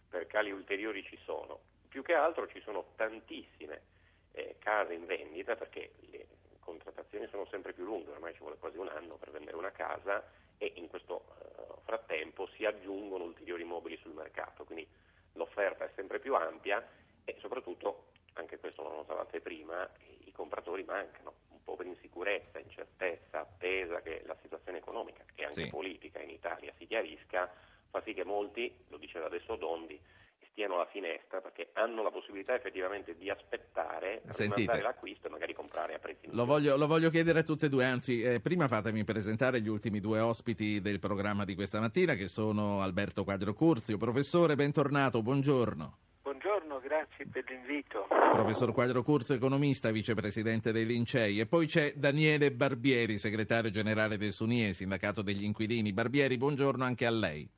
[SPEAKER 9] per cali ulteriori ci sono. Più che altro ci sono tantissime eh, case in vendita perché le contrattazioni sono sempre più lunghe, ormai ci vuole quasi un anno per vendere una casa e in questo eh, frattempo si aggiungono ulteriori mobili sul mercato, quindi l'offerta è sempre più ampia e soprattutto, anche questo lo notavate prima, i compratori mancano, un po' per insicurezza, incertezza, attesa che la situazione economica e anche sì. politica in Italia si chiarisca, fa sì che molti, lo diceva adesso Dondi, stiano alla finestra perché hanno la possibilità effettivamente di aspettare, rimandare l'acquisto e magari comprare a prezzi
[SPEAKER 1] lo voglio, lo voglio chiedere a tutte e due, anzi eh, prima fatemi presentare gli ultimi due ospiti del programma di questa mattina che sono Alberto Quadro Curzio. Professore, bentornato, buongiorno.
[SPEAKER 10] Buongiorno, grazie per l'invito.
[SPEAKER 1] Professor Quadro Curzio, economista, vicepresidente dei Lincei. E poi c'è Daniele Barbieri, segretario generale del SUNIE, sindacato degli inquilini. Barbieri, buongiorno anche a lei.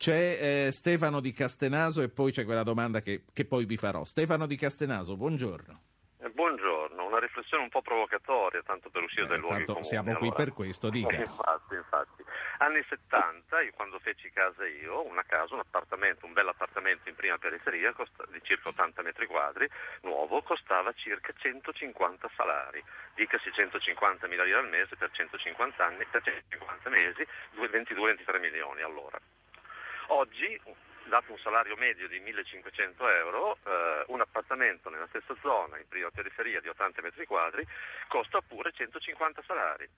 [SPEAKER 1] C'è eh, Stefano di Castenaso e poi c'è quella domanda che, che, poi vi farò. Stefano di Castenaso, buongiorno.
[SPEAKER 11] Eh, buongiorno, una riflessione un po' provocatoria, tanto per uscire
[SPEAKER 1] Eh,
[SPEAKER 11] dai luoghi comuni.
[SPEAKER 1] siamo qui
[SPEAKER 11] Allora,
[SPEAKER 1] per questo, dica.
[SPEAKER 11] infatti, infatti. Anni 70, io quando feci casa io, una casa, un appartamento, un bel appartamento in prima periferia costa- di circa 80 metri quadri, nuovo, costava circa 150 salari. Dicasi 150 mila lire al mese per 150 anni, per 150 mesi, 22-23 milioni allora. Oggi, dato un salario medio di 1500 euro, eh, un appartamento nella stessa zona, in prima periferia di 80 metri quadri, costa pure 150 salari.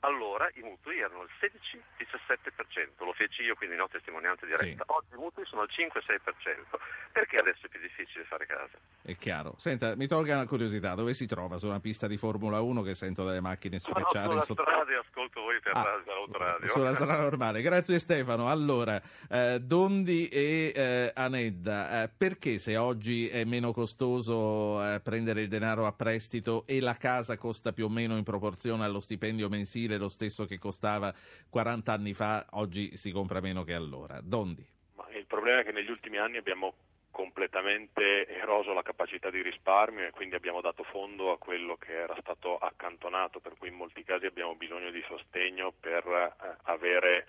[SPEAKER 11] Allora i mutui erano il 16-17%, lo feci io quindi no testimonianza diretta. Oggi i mutui sono al 5-6%. Perché adesso è più difficile fare casa?
[SPEAKER 1] È chiaro. Senta, mi tolga una curiosità, dove si trova? Su una pista di Formula 1 che sento delle macchine
[SPEAKER 11] Sono
[SPEAKER 1] sfrecciate
[SPEAKER 11] sulla strada e ascolto voi per
[SPEAKER 1] Ah,
[SPEAKER 11] radio, autoradio.
[SPEAKER 1] Sulla strada normale. Grazie Stefano. Allora, eh, Dondi e eh, Anedda, eh, perché se oggi è meno costoso eh, prendere il denaro a prestito e la casa costa più o meno in proporzione allo stipendio mensile lo stesso che costava 40 anni fa, oggi si compra meno che allora? Dondi.
[SPEAKER 8] Ma il problema è che negli ultimi anni abbiamo completamente eroso la capacità di risparmio e quindi abbiamo dato fondo a quello che era stato accantonato, per cui in molti casi abbiamo bisogno di sostegno per eh, avere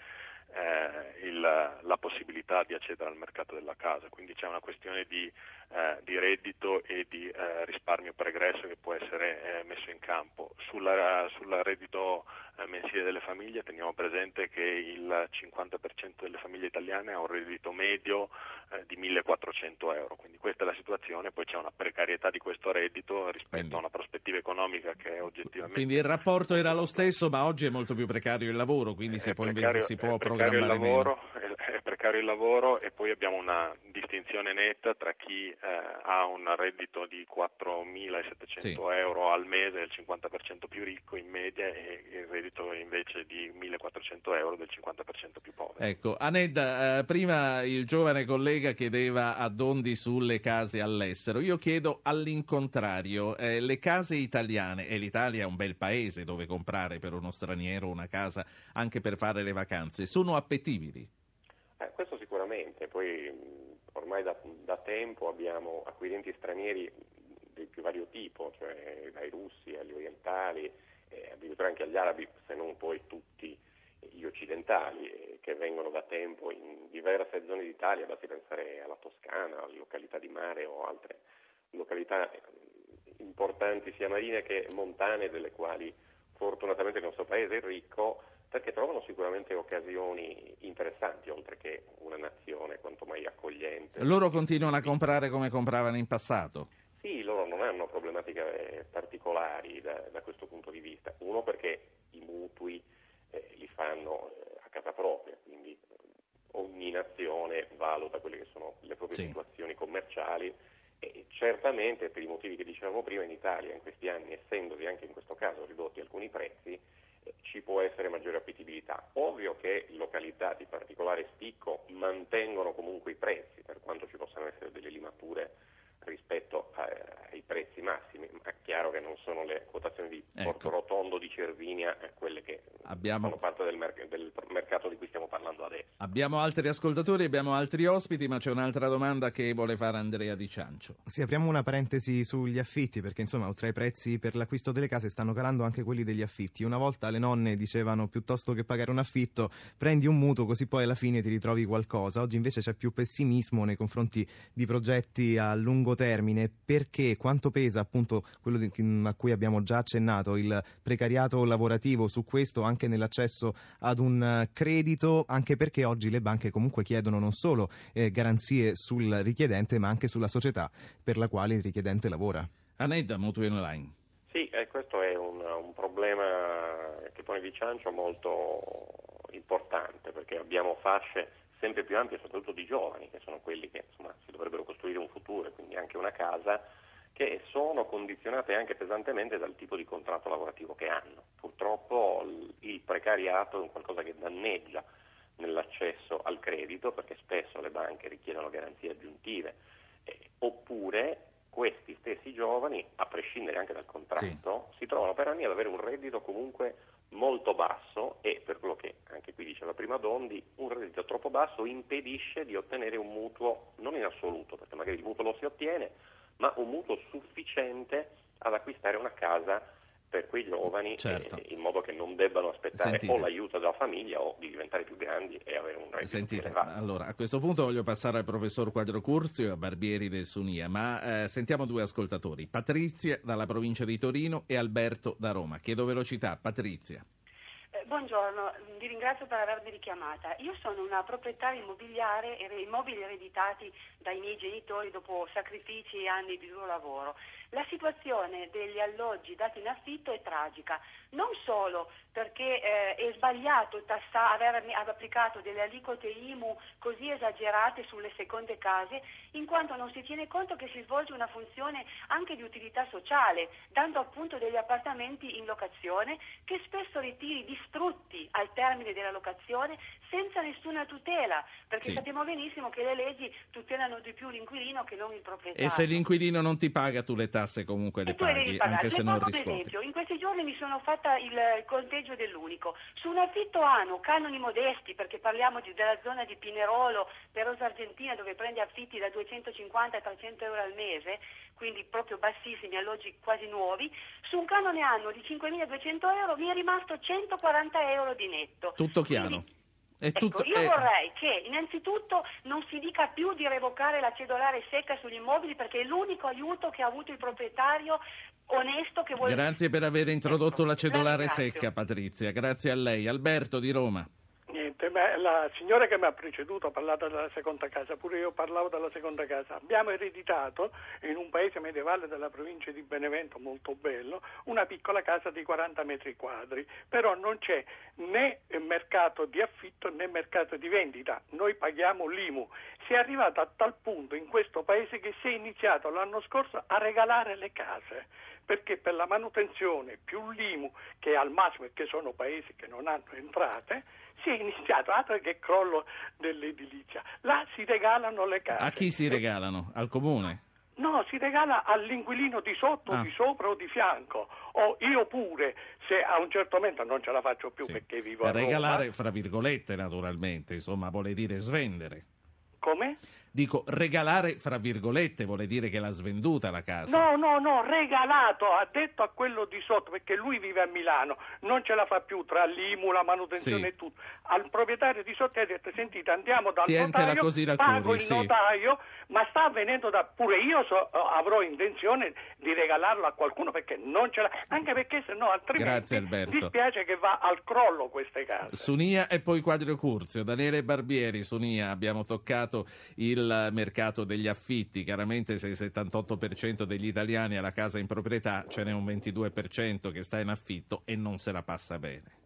[SPEAKER 8] eh, il, la possibilità di accedere al mercato della casa. Quindi c'è una questione di, eh, di reddito e di eh, risparmio pregresso che può essere eh, messo in campo. Sulla, sul reddito eh, mensile delle famiglie teniamo presente che il 50% delle famiglie italiane ha un reddito medio eh, di 1400 euro, quindi questa è la situazione, poi c'è una precarietà di questo reddito rispetto
[SPEAKER 1] Quindi-
[SPEAKER 8] a una prospettiva economica che è oggettivamente
[SPEAKER 1] Quindi il rapporto era lo stesso, ma oggi è molto più precario il lavoro, quindi si può,
[SPEAKER 8] precario,
[SPEAKER 1] si può
[SPEAKER 8] è precario il lavoro,
[SPEAKER 1] meno.
[SPEAKER 8] Precario il lavoro e poi abbiamo una distinzione netta tra chi eh, ha un reddito di 4.700
[SPEAKER 1] Sì.
[SPEAKER 8] euro al mese, il 50% più ricco in media, e il reddito invece di 1.400 euro del 50% più povero.
[SPEAKER 1] Ecco, Anedda, eh, prima il giovane collega chiedeva a Dondi sulle case all'estero. Io chiedo all'incontrario, eh, le case italiane, e l'Italia è un bel paese dove comprare per uno straniero una casa anche per fare le vacanze, sono appetibili?
[SPEAKER 9] Sicuramente, poi mh, ormai da, da tempo abbiamo acquirenti stranieri di più vario tipo, cioè dai russi agli orientali, eh, addirittura anche agli arabi, se non poi tutti gli occidentali, eh, che vengono da tempo in diverse zone d'Italia, basti pensare alla Toscana, alle località di mare o altre località eh, importanti sia marine che montane, delle quali fortunatamente il nostro paese è ricco, perché trovano sicuramente occasioni interessanti, oltre che una nazione quanto mai accogliente.
[SPEAKER 1] Loro continuano a comprare come compravano in passato?
[SPEAKER 9] Sì, loro non hanno problematiche particolari da, da questo punto di vista. Uno perché i mutui eh, li fanno eh, a casa propria, quindi eh, ogni nazione valuta quelle che sono le proprie
[SPEAKER 1] Sì.
[SPEAKER 9] situazioni commerciali e certamente per i motivi che dicevamo prima in Italia in questi anni, essendosi anche in questo caso ridotti alcuni prezzi, eh, ci può essere maggiore appetibilità. Ovvio che località di particolare spicco mantengono comunque i prezzi, per quanto ci possano essere delle limature rispetto a- ai prezzi massimi, ma è chiaro che non sono le quotazioni di
[SPEAKER 1] Ecco.
[SPEAKER 9] Porto Rotondo, di Cervinia, eh, quelle che
[SPEAKER 1] Abbiamo-
[SPEAKER 9] fanno parte del, merc- del mercato di cui stiamo parlando adesso.
[SPEAKER 1] Abbiamo altri ascoltatori, abbiamo altri ospiti, ma c'è un'altra domanda che vuole fare Andrea Di Ciancio.
[SPEAKER 2] Sì, apriamo una parentesi sugli affitti, perché insomma, oltre ai prezzi per l'acquisto delle case, stanno calando anche quelli degli affitti. Una volta le nonne dicevano piuttosto che pagare un affitto, prendi un mutuo così poi alla fine ti ritrovi qualcosa. Oggi invece c'è più pessimismo nei confronti di progetti a lungo termine, perché quanto pesa appunto quello di- a cui abbiamo già accennato, il precariato lavorativo su questo anche nell'accesso ad un eh, credito, anche perché oggi le banche comunque chiedono non solo eh, garanzie sul richiedente, ma anche sulla società per la quale il richiedente lavora.
[SPEAKER 1] Anedda, Mutui Online.
[SPEAKER 9] Sì, eh, questo è un, un problema che pone di ciancio molto importante perché abbiamo fasce sempre più ampie, soprattutto di giovani, che sono quelli che insomma, si dovrebbero costruire un futuro e quindi anche una casa, che sono condizionate anche pesantemente dal tipo di contratto lavorativo che hanno. Purtroppo il- precariato è un qualcosa che danneggia nell'accesso al credito perché spesso le banche richiedono garanzie aggiuntive eh, oppure questi stessi giovani, a prescindere anche dal contratto, si trovano per anni ad avere un reddito comunque molto basso e per quello che anche qui diceva prima Dondi, un reddito troppo basso impedisce di ottenere un mutuo, non in assoluto, perché magari il mutuo lo si ottiene, ma un mutuo sufficiente ad acquistare una casa per quei giovani
[SPEAKER 1] Certo.
[SPEAKER 9] eh, in modo che non debbano aspettare
[SPEAKER 1] Sentite.
[SPEAKER 9] o l'aiuto della famiglia o di diventare più grandi e avere un reddito
[SPEAKER 1] Sentite,
[SPEAKER 9] più elevato.
[SPEAKER 1] allora a questo punto voglio passare al professor Quadro Curzio e a Barbieri del Sunia, ma eh, sentiamo due ascoltatori, Patrizia dalla provincia di Torino e Alberto da Roma. Chiedo velocità, Patrizia.
[SPEAKER 12] Eh, Buongiorno, vi ringrazio per avermi richiamata. Io sono una proprietaria immobiliare e immobili ereditati dai miei genitori dopo sacrifici e anni di duro lavoro. La situazione degli alloggi dati in affitto è tragica, non solo perché eh, è sbagliato tassa- aver applicato delle aliquote IMU così esagerate sulle seconde case, in quanto non si tiene conto che si svolge una funzione anche di utilità sociale, dando appunto degli appartamenti in locazione che spesso ritiri distrutti al termine della locazione senza nessuna tutela, perché
[SPEAKER 1] Sì.
[SPEAKER 12] sappiamo benissimo che le leggi tutelano di più l'inquilino che non il proprietario.
[SPEAKER 1] E se l'inquilino non ti paga, tu le tasse comunque le paghi, anche se non riscuoti.
[SPEAKER 12] esempio. In questi giorni mi sono fatta il conteggio dell'unico. Su un affitto anno, canoni modesti, perché parliamo di- della zona di Pinerolo, Perosa Argentina, dove prendi affitti da 250 a 300 euro al mese, quindi proprio bassissimi, alloggi quasi nuovi, su un canone anno di 5.200 euro mi è rimasto 140 euro di netto.
[SPEAKER 1] Tutto chiaro.
[SPEAKER 12] Ecco,
[SPEAKER 1] tutto,
[SPEAKER 12] io
[SPEAKER 1] è-
[SPEAKER 12] vorrei che innanzitutto non si dica più di revocare la cedolare secca sugli immobili perché è l'unico aiuto che ha avuto il proprietario onesto che vuole...
[SPEAKER 1] Grazie per aver introdotto la cedolare
[SPEAKER 12] Ecco,
[SPEAKER 1] secca, Patrizia. Grazie a lei. Alberto di Roma.
[SPEAKER 10] Niente, la signora che mi ha preceduto ha parlato della seconda casa, pure io parlavo della seconda casa. Abbiamo ereditato in un paese medievale della provincia di Benevento, molto bello, una piccola casa di 40 metri quadri, però non c'è né mercato di affitto né mercato di vendita, noi paghiamo l'IMU. Si è arrivato a tal punto in questo paese che si è iniziato l'anno scorso a regalare le case perché per la manutenzione più l'IMU che al massimo e che sono paesi che non hanno entrate si è iniziato altro che crollo dell'edilizia là si regalano le case
[SPEAKER 1] A chi si regalano? Al comune?
[SPEAKER 10] no si regala all'inquilino di sotto
[SPEAKER 1] Ah.
[SPEAKER 10] di sopra o di fianco o io pure se a un certo momento non ce la faccio più
[SPEAKER 1] Sì.
[SPEAKER 10] perché vivo a Roma
[SPEAKER 1] Regalare, fra virgolette, naturalmente, insomma, vuole dire svendere.
[SPEAKER 10] come?
[SPEAKER 1] Dico, regalare, fra virgolette, vuole dire che l'ha svenduta la casa.
[SPEAKER 10] No, no, no, regalato, ha detto a quello di sotto, perché lui vive a Milano, non ce la fa più tra l'IMU, la manutenzione
[SPEAKER 1] Sì.
[SPEAKER 10] e tutto. Al proprietario di sotto ha detto, sentite, andiamo dal
[SPEAKER 1] Tientela
[SPEAKER 10] notaio,
[SPEAKER 1] così la
[SPEAKER 10] pago
[SPEAKER 1] curi,
[SPEAKER 10] il
[SPEAKER 1] sì.
[SPEAKER 10] notaio, ma sta avvenendo da... Pure io so- avrò intenzione di regalarlo a qualcuno perché non ce l'ha, anche perché se no altrimenti dispiace che va al crollo queste case.
[SPEAKER 1] Sunia e poi Quadrio Curzio, Daniele Barbieri, Sunia, abbiamo toccato il mercato degli affitti, chiaramente se il 78% degli italiani ha la casa in proprietà, ce n'è un 22% che sta in affitto e non se la passa bene.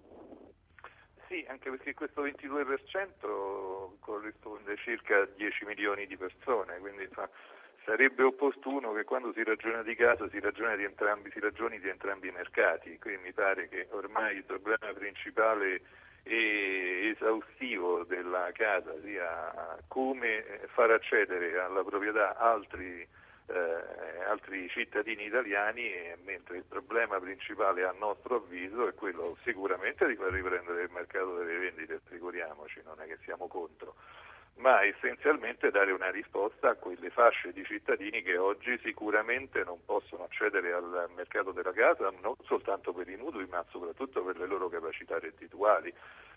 [SPEAKER 13] Sì, anche perché questo 22% corrisponde a circa 10 milioni di persone, quindi fa- sarebbe opportuno che quando si ragiona di casa si ragioni di entrambi, si ragioni di entrambi i mercati. Qui mi pare che ormai il problema principale e esaustivo della casa sia come far accedere alla proprietà altri, eh, altri cittadini italiani, mentre il problema principale a nostro avviso è quello sicuramente di far riprendere il mercato delle vendite, figuriamoci, non è che siamo contro, ma essenzialmente dare una risposta a quelle fasce di cittadini che oggi sicuramente non possono accedere al mercato della casa non soltanto per i mutui ma soprattutto per le loro capacità reddituali.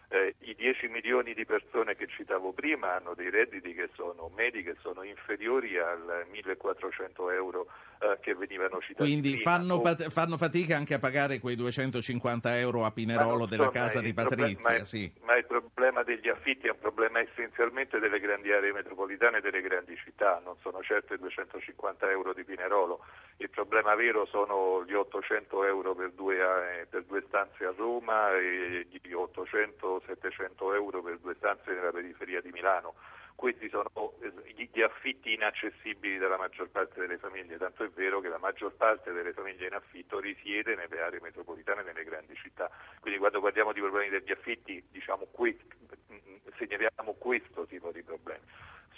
[SPEAKER 13] Eh, I 10 milioni di persone che citavo prima hanno dei redditi che sono medi che sono inferiori al 1400 euro eh, che venivano citati
[SPEAKER 1] Quindi
[SPEAKER 13] prima.
[SPEAKER 1] fanno,
[SPEAKER 13] O-
[SPEAKER 1] pat- fanno fatica anche a pagare quei 250 euro a Pinerolo della casa di
[SPEAKER 13] proble-
[SPEAKER 1] Patrizia,
[SPEAKER 13] ma, è-
[SPEAKER 1] sì.
[SPEAKER 13] ma il problema degli affitti è un problema essenzialmente delle grandi aree metropolitane e delle grandi città, non sono certo i 250 euro di Pinerolo. Il problema vero sono gli 800 euro per due, per due stanze a Roma e gli 800-700 euro per due stanze nella periferia di Milano. Questi sono eh, gli, affitti inaccessibili dalla maggior parte delle famiglie, tanto è vero che la maggior parte delle famiglie in affitto risiede nelle aree metropolitane e nelle grandi città. Quindi quando parliamo di problemi degli affitti diciamo que- segnaliamo questo tipo di problemi.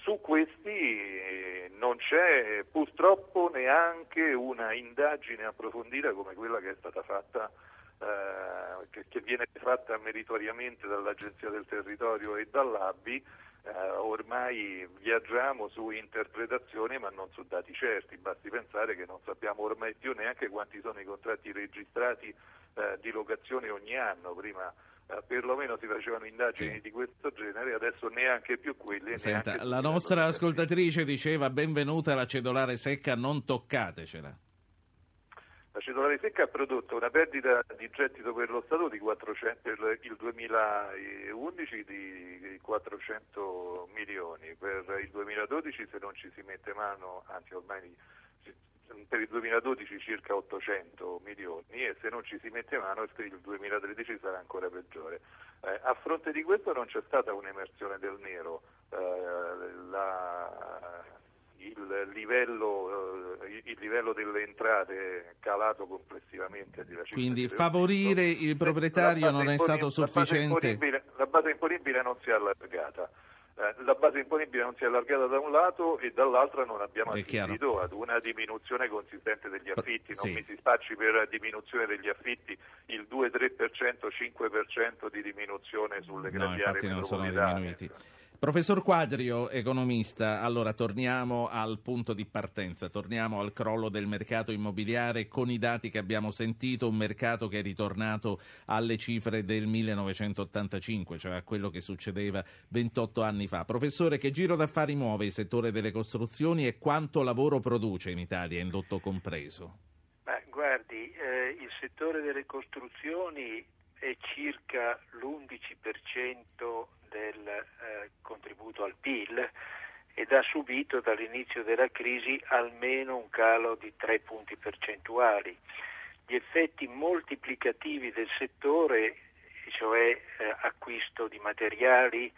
[SPEAKER 13] Su questi eh, non c'è purtroppo neanche una indagine approfondita come quella che è stata fatta eh, che, che viene fatta meritoriamente dall'Agenzia del Territorio e dall'ABI Uh, ormai viaggiamo su interpretazioni ma non su dati certi, basti pensare che non sappiamo ormai più neanche quanti sono i contratti registrati uh, di locazione ogni anno, prima uh, perlomeno si facevano indagini sì. di questo genere, adesso neanche più quelli.
[SPEAKER 1] Senta,
[SPEAKER 13] neanche
[SPEAKER 1] la nostra ascoltatrice diceva benvenuta la cedolare secca, non toccatecela.
[SPEAKER 13] La cedolare secca ha prodotto una perdita di gettito per lo Stato di 400, per il 2011 di 400 milioni, per il 2012 se non ci si mette mano, anzi ormai per il 2012 circa 800 milioni e se non ci si mette mano il 2013 sarà ancora peggiore. Eh, a fronte di questo non c'è stata un'emersione del nero, eh, la, il livello, eh, il livello, delle entrate è calato complessivamente.
[SPEAKER 1] Quindi favorire il proprietario non è stato sufficiente?
[SPEAKER 13] La base imponibile non si è allargata. Eh, la base imponibile non si è allargata da un lato e dall'altro non abbiamo assistito ad una diminuzione consistente degli affitti. Non
[SPEAKER 1] sì.
[SPEAKER 13] mi si spacci per diminuzione degli affitti il 2-3%, 5% di diminuzione sulle grandi
[SPEAKER 1] no,
[SPEAKER 13] aree
[SPEAKER 1] non sono
[SPEAKER 13] metropolitane.
[SPEAKER 1] Professor Quadrio, economista, allora torniamo al punto di partenza, torniamo al crollo del mercato immobiliare con i dati che abbiamo sentito, un mercato che è ritornato alle cifre del 1985, cioè a quello che succedeva 28 anni fa. Professore, che giro d'affari muove il settore delle costruzioni e quanto lavoro produce in Italia, indotto compreso?
[SPEAKER 14] Beh, guardi, eh, il settore delle costruzioni è circa l'11% del eh, contributo al PIL ed ha subito dall'inizio della crisi almeno un calo di 3 punti percentuali. Gli effetti moltiplicativi del settore, cioè eh, acquisto di materiali,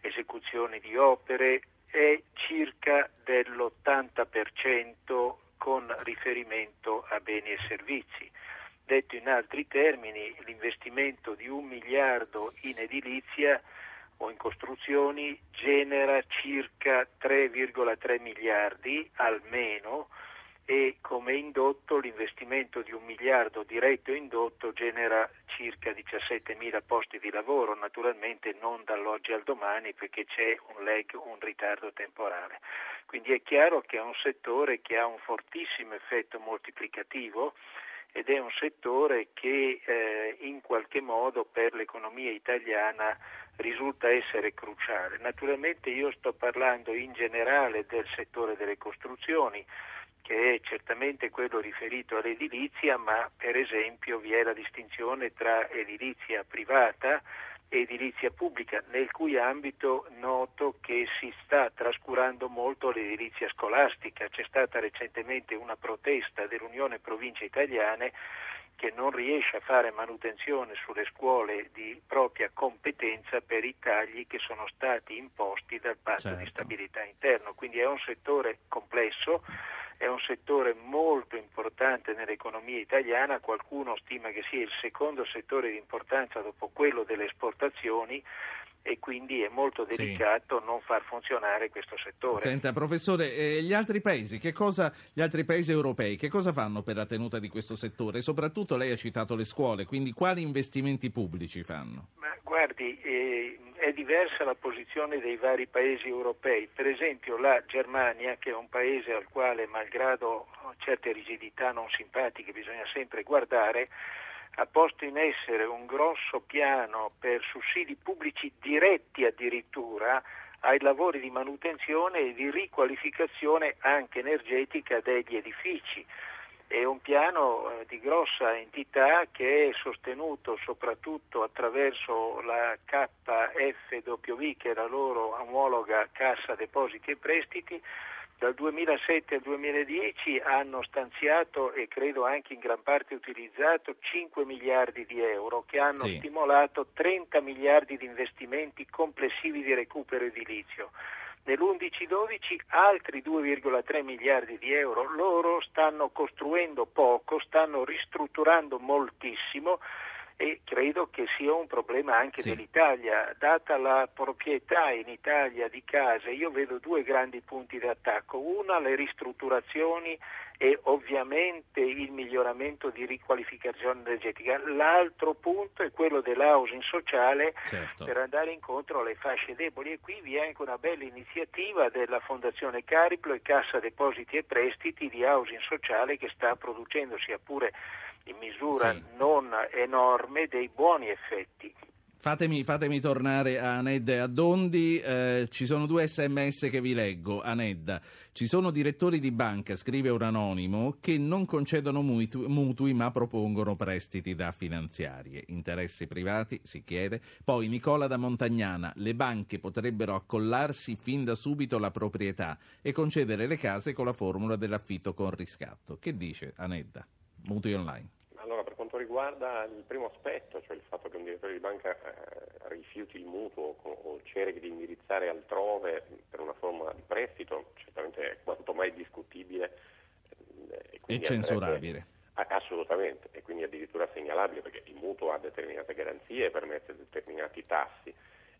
[SPEAKER 14] esecuzione di opere, è circa dell'80% con riferimento a beni e servizi. Detto in altri termini, l'investimento di un miliardo in edilizia o in costruzioni genera circa 3,3 miliardi almeno e come indotto l'investimento di un miliardo diretto indotto genera circa 17 mila posti di lavoro, naturalmente non dall'oggi al domani perché c'è un lag, un ritardo temporale. Quindi è chiaro che è un settore che ha un fortissimo effetto moltiplicativo ed è un settore che eh, in qualche modo per l'economia italiana risulta essere cruciale. Naturalmente io sto parlando in generale del settore delle costruzioni, che è certamente quello riferito all'edilizia, ma per esempio vi è la distinzione tra edilizia privata e edilizia pubblica, nel cui ambito noto che si sta trascurando molto l'edilizia scolastica. C'è stata recentemente una protesta dell'Unione Province Italiane che non riesce a fare manutenzione sulle scuole di propria competenza per i tagli che sono stati imposti dal patto
[SPEAKER 1] Certo.
[SPEAKER 14] di stabilità interno. Quindi è un settore complesso, è un settore molto importante nell'economia italiana, qualcuno stima che sia il secondo settore di importanza dopo quello delle esportazioni e quindi è molto
[SPEAKER 1] Sì.
[SPEAKER 14] delicato non far funzionare questo settore.
[SPEAKER 1] Senta, professore, eh, gli altri paesi, che cosa, gli altri paesi europei, che cosa fanno per la tenuta di questo settore? E soprattutto lei ha citato le scuole, quindi quali investimenti pubblici fanno?
[SPEAKER 14] Ma guardi, eh, è diversa la posizione dei vari paesi europei. Per esempio la Germania, che è un paese al quale, malgrado certe rigidità non simpatiche, bisogna sempre guardare, ha posto in essere un grosso piano per sussidi pubblici diretti addirittura ai lavori di manutenzione e di riqualificazione anche energetica degli edifici. È un piano eh, di grossa entità che è sostenuto soprattutto attraverso la KFW, che è la loro omologa Cassa Depositi e Prestiti. Dal 2007 al 2010 hanno stanziato e credo anche in gran parte utilizzato 5 miliardi di euro che hanno
[SPEAKER 1] Sì.
[SPEAKER 14] stimolato 30 miliardi di investimenti complessivi di recupero edilizio. Nell'11-12 altri 2,3 miliardi di euro, loro stanno costruendo poco, stanno ristrutturando moltissimo e credo che sia un problema anche
[SPEAKER 1] Sì.
[SPEAKER 14] dell'Italia. Data la proprietà in Italia di case, io vedo due grandi punti di attacco. Una, le ristrutturazioni e ovviamente il miglioramento di riqualificazione energetica. L'altro punto è quello dell'housing sociale
[SPEAKER 1] Certo.
[SPEAKER 14] per andare incontro alle fasce deboli e qui vi è anche una bella iniziativa della Fondazione Cariplo e Cassa Depositi e Prestiti di housing sociale che sta producendo sia pure in misura
[SPEAKER 1] Sì.
[SPEAKER 14] non enorme dei buoni effetti.
[SPEAKER 1] Fatemi, fatemi tornare a Anedda e a Dondi. Eh, ci sono due sms che vi leggo. Anedda, ci sono direttori di banca, scrive un anonimo, che non concedono mutu- mutui ma propongono prestiti da finanziarie. Interessi privati, si chiede. Poi Nicola da Montagnana, le banche potrebbero accollarsi fin da subito la proprietà e concedere le case con la formula dell'affitto con riscatto. Che dice Anedda? Mutui online.
[SPEAKER 9] Allora, per quanto riguarda il primo aspetto, cioè il fatto che un direttore di banca eh, rifiuti il mutuo o, o cerchi di indirizzare altrove per una forma di prestito, certamente è quanto mai discutibile. eh,
[SPEAKER 1] E
[SPEAKER 9] quindi
[SPEAKER 1] censurabile.
[SPEAKER 9] Assolutamente, e quindi addirittura segnalabile perché il mutuo ha determinate garanzie e permette determinati tassi.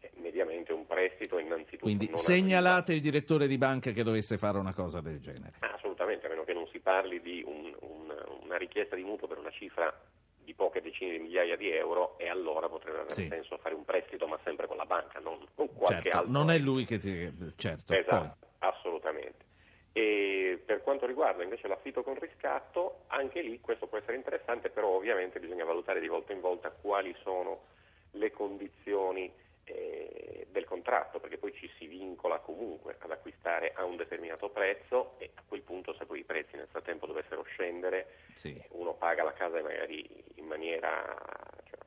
[SPEAKER 9] E mediamente un prestito innanzitutto
[SPEAKER 1] Quindi segnalate il direttore di banca che dovesse fare una cosa del genere.
[SPEAKER 9] Ah, Assolutamente, a meno che non si parli di un- un- una richiesta di mutuo per una cifra di poche decine di migliaia di euro e allora potrebbe avere
[SPEAKER 1] Sì.
[SPEAKER 9] senso fare un prestito ma sempre con la banca, non con qualche
[SPEAKER 1] Certo,
[SPEAKER 9] altro.
[SPEAKER 1] non è lui che ti... Certo,
[SPEAKER 9] Esatto, assolutamente. E per quanto riguarda invece l'affitto con riscatto, anche lì questo può essere interessante, però ovviamente bisogna valutare di volta in volta quali sono le condizioni eh, del contratto, perché poi ci si vincola comunque ad acquistare a un determinato prezzo e a quel punto se poi i prezzi nel frattempo dovessero scendere.
[SPEAKER 1] Sì.
[SPEAKER 9] uno paga la casa magari in maniera cioè,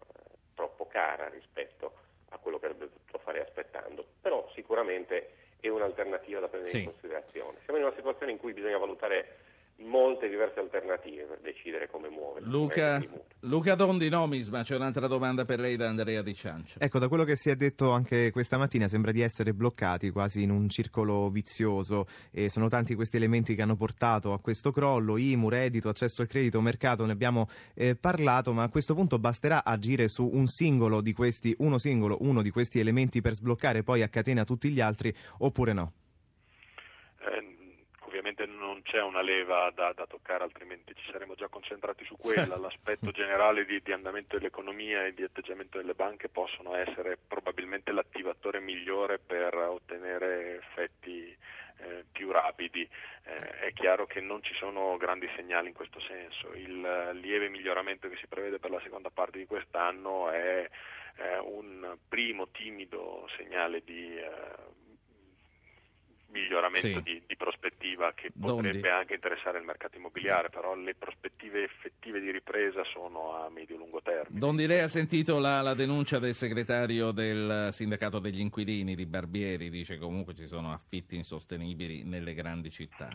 [SPEAKER 9] troppo cara rispetto a quello che avrebbe potuto fare aspettando, però sicuramente è un'alternativa da prendere
[SPEAKER 1] Sì.
[SPEAKER 9] in considerazione. Siamo in una situazione in cui bisogna valutare molte diverse alternative per decidere come muoversi.
[SPEAKER 1] Luca. Luca Dondi, Nomisma, c'è un'altra domanda per lei da Andrea Di Ciancia.
[SPEAKER 2] Ecco, da quello che si è detto anche questa mattina sembra di essere bloccati quasi in un circolo vizioso e sono tanti questi elementi che hanno portato a questo crollo, IMU, reddito, accesso al credito, mercato, ne abbiamo eh, parlato, ma a questo punto basterà agire su un singolo di questi, uno singolo, uno di questi elementi per sbloccare poi a catena tutti gli altri oppure no?
[SPEAKER 8] C'è una leva da, da toccare, altrimenti ci saremmo già concentrati su quella. L'aspetto generale di, di andamento dell'economia e di atteggiamento delle banche possono essere probabilmente l'attivatore migliore per ottenere effetti eh, più rapidi. Eh, è chiaro che non ci sono grandi segnali in questo senso. Il eh, lieve miglioramento che si prevede per la seconda parte di quest'anno è eh, un primo timido segnale di eh, miglioramento
[SPEAKER 1] Sì.
[SPEAKER 8] di, di prospettiva che
[SPEAKER 1] Dondi.
[SPEAKER 8] potrebbe anche interessare il mercato immobiliare, però le prospettive effettive di ripresa sono a medio-lungo termine.
[SPEAKER 1] Dondi, lei ha sentito la, la denuncia del segretario del sindacato degli inquilini di Barbieri, dice comunque ci sono affitti insostenibili nelle grandi città.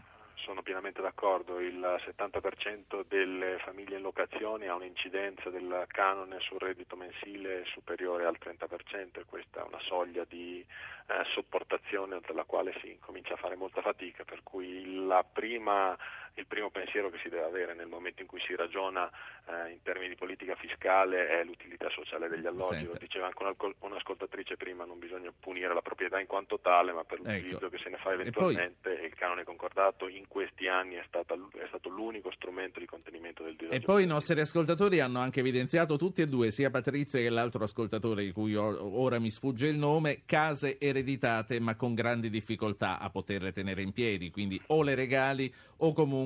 [SPEAKER 8] Sono pienamente d'accordo, il 70% delle famiglie in locazione ha un'incidenza del canone sul reddito mensile superiore al 30% e questa è una soglia di eh, sopportazione oltre la quale si comincia a fare molta fatica, per cui la prima, il primo pensiero che si deve avere nel momento in cui si ragiona eh, in termini di politica fiscale è l'utilità sociale degli alloggi,
[SPEAKER 1] Senta.
[SPEAKER 8] lo diceva anche un'ascoltatrice prima, non bisogna punire la proprietà in quanto tale, ma per l'utilizzo
[SPEAKER 1] Ecco.
[SPEAKER 8] che se ne fa
[SPEAKER 1] E poi-
[SPEAKER 8] eventualmente e il canone concordato in questi anni è, stata- è stato l'unico strumento di contenimento del disagio.
[SPEAKER 1] E poi i nostri ascoltatori hanno anche evidenziato tutti e due, sia Patrizia che l'altro ascoltatore di cui ora mi sfugge il nome, case ereditate ma con grandi difficoltà a poterle tenere in piedi, quindi o le regali o comunque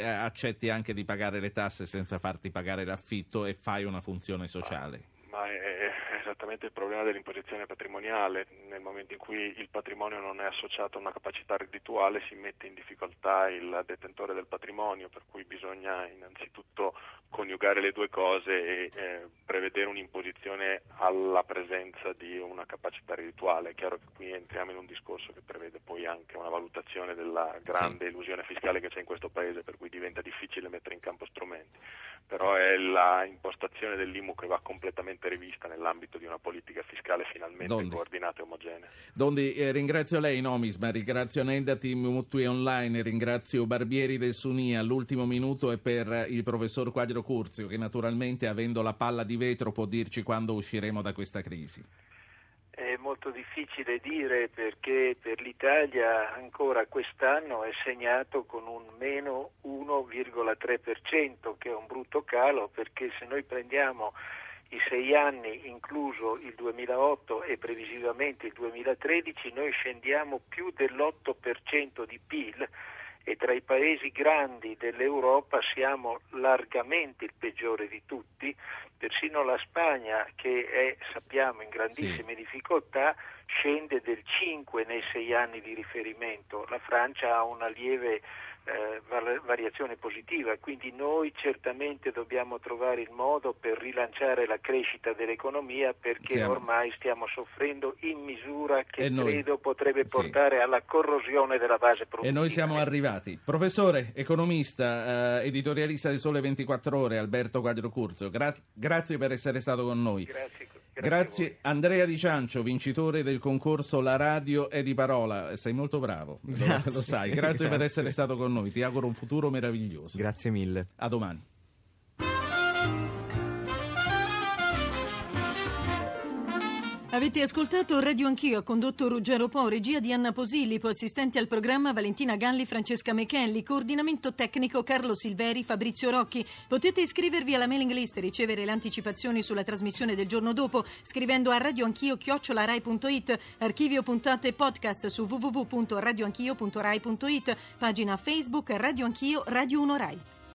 [SPEAKER 1] eh, accetti anche di pagare le tasse senza farti pagare l'affitto e fai una funzione sociale.
[SPEAKER 8] Ma è è esattamente il problema dell'imposizione patrimoniale. Nel momento in cui il patrimonio non è associato a una capacità reddituale si mette in difficoltà il detentore del patrimonio, per cui bisogna innanzitutto coniugare le due cose e eh, prevedere un'imposizione alla presenza di una capacità reddituale. È chiaro che qui entriamo in un discorso che prevede poi anche una valutazione della grande illusione fiscale che c'è in questo Paese, per cui diventa difficile mettere in campo strumenti. Però è la impostazione dell'IMU che va completamente rivista nell'ambito di una politica fiscale finalmente
[SPEAKER 1] Dondi.
[SPEAKER 8] coordinata e omogenea.
[SPEAKER 1] Dondi, eh, ringrazio lei Nomisma, ringrazio Nendati Mutui Online, ringrazio Barbieri del Sunia, l'ultimo minuto è per il professor Quadro Curzio che naturalmente avendo la palla di vetro può dirci quando usciremo da questa crisi.
[SPEAKER 14] È molto difficile dire perché per l'Italia ancora quest'anno è segnato con un meno 1,3%, che è un brutto calo, perché se noi prendiamo i sei anni, incluso il 2008 e previsivamente il 2013, noi scendiamo più dell'8% di PIL e tra i paesi grandi dell'Europa siamo largamente il peggiore di tutti, persino la Spagna che è, sappiamo, in grandissime sì. difficoltà scende del 5 nei sei anni di riferimento, la Francia ha una lieve eh, variazione positiva, quindi noi certamente dobbiamo trovare il modo per rilanciare la crescita dell'economia perché
[SPEAKER 1] Siamo.
[SPEAKER 14] ormai stiamo soffrendo in misura che
[SPEAKER 1] E noi?
[SPEAKER 14] credo potrebbe
[SPEAKER 1] Sì.
[SPEAKER 14] portare alla corrosione della base
[SPEAKER 1] E
[SPEAKER 14] produttiva.
[SPEAKER 1] noi siamo arrivati. Professore, economista, eh, editorialista del Sole 24 Ore, Alberto Quadro Curzio, gra- grazie per essere stato con noi.
[SPEAKER 14] Grazie.
[SPEAKER 1] Grazie Andrea Di Ciancio, vincitore del concorso La Radio è di parola. Sei molto bravo, lo-
[SPEAKER 2] Grazie.
[SPEAKER 1] lo sai. Grazie, per
[SPEAKER 2] Grazie.
[SPEAKER 1] essere stato con noi. Ti auguro un futuro meraviglioso.
[SPEAKER 2] Grazie mille.
[SPEAKER 1] A domani.
[SPEAKER 15] Avete ascoltato Radio Anch'io, condotto Ruggero Po, regia di Anna Posillipo, assistenti al programma Valentina Galli, Francesca Mechelli, coordinamento tecnico Carlo Silveri, Fabrizio Rocchi. Potete iscrivervi alla mailing list e ricevere le anticipazioni sulla trasmissione del giorno dopo scrivendo a radioanchio chiocciolarai.it, archivio puntate e podcast su www.radioanchio.rai.it, pagina Facebook Radio Anch'io, Radio 1 Rai.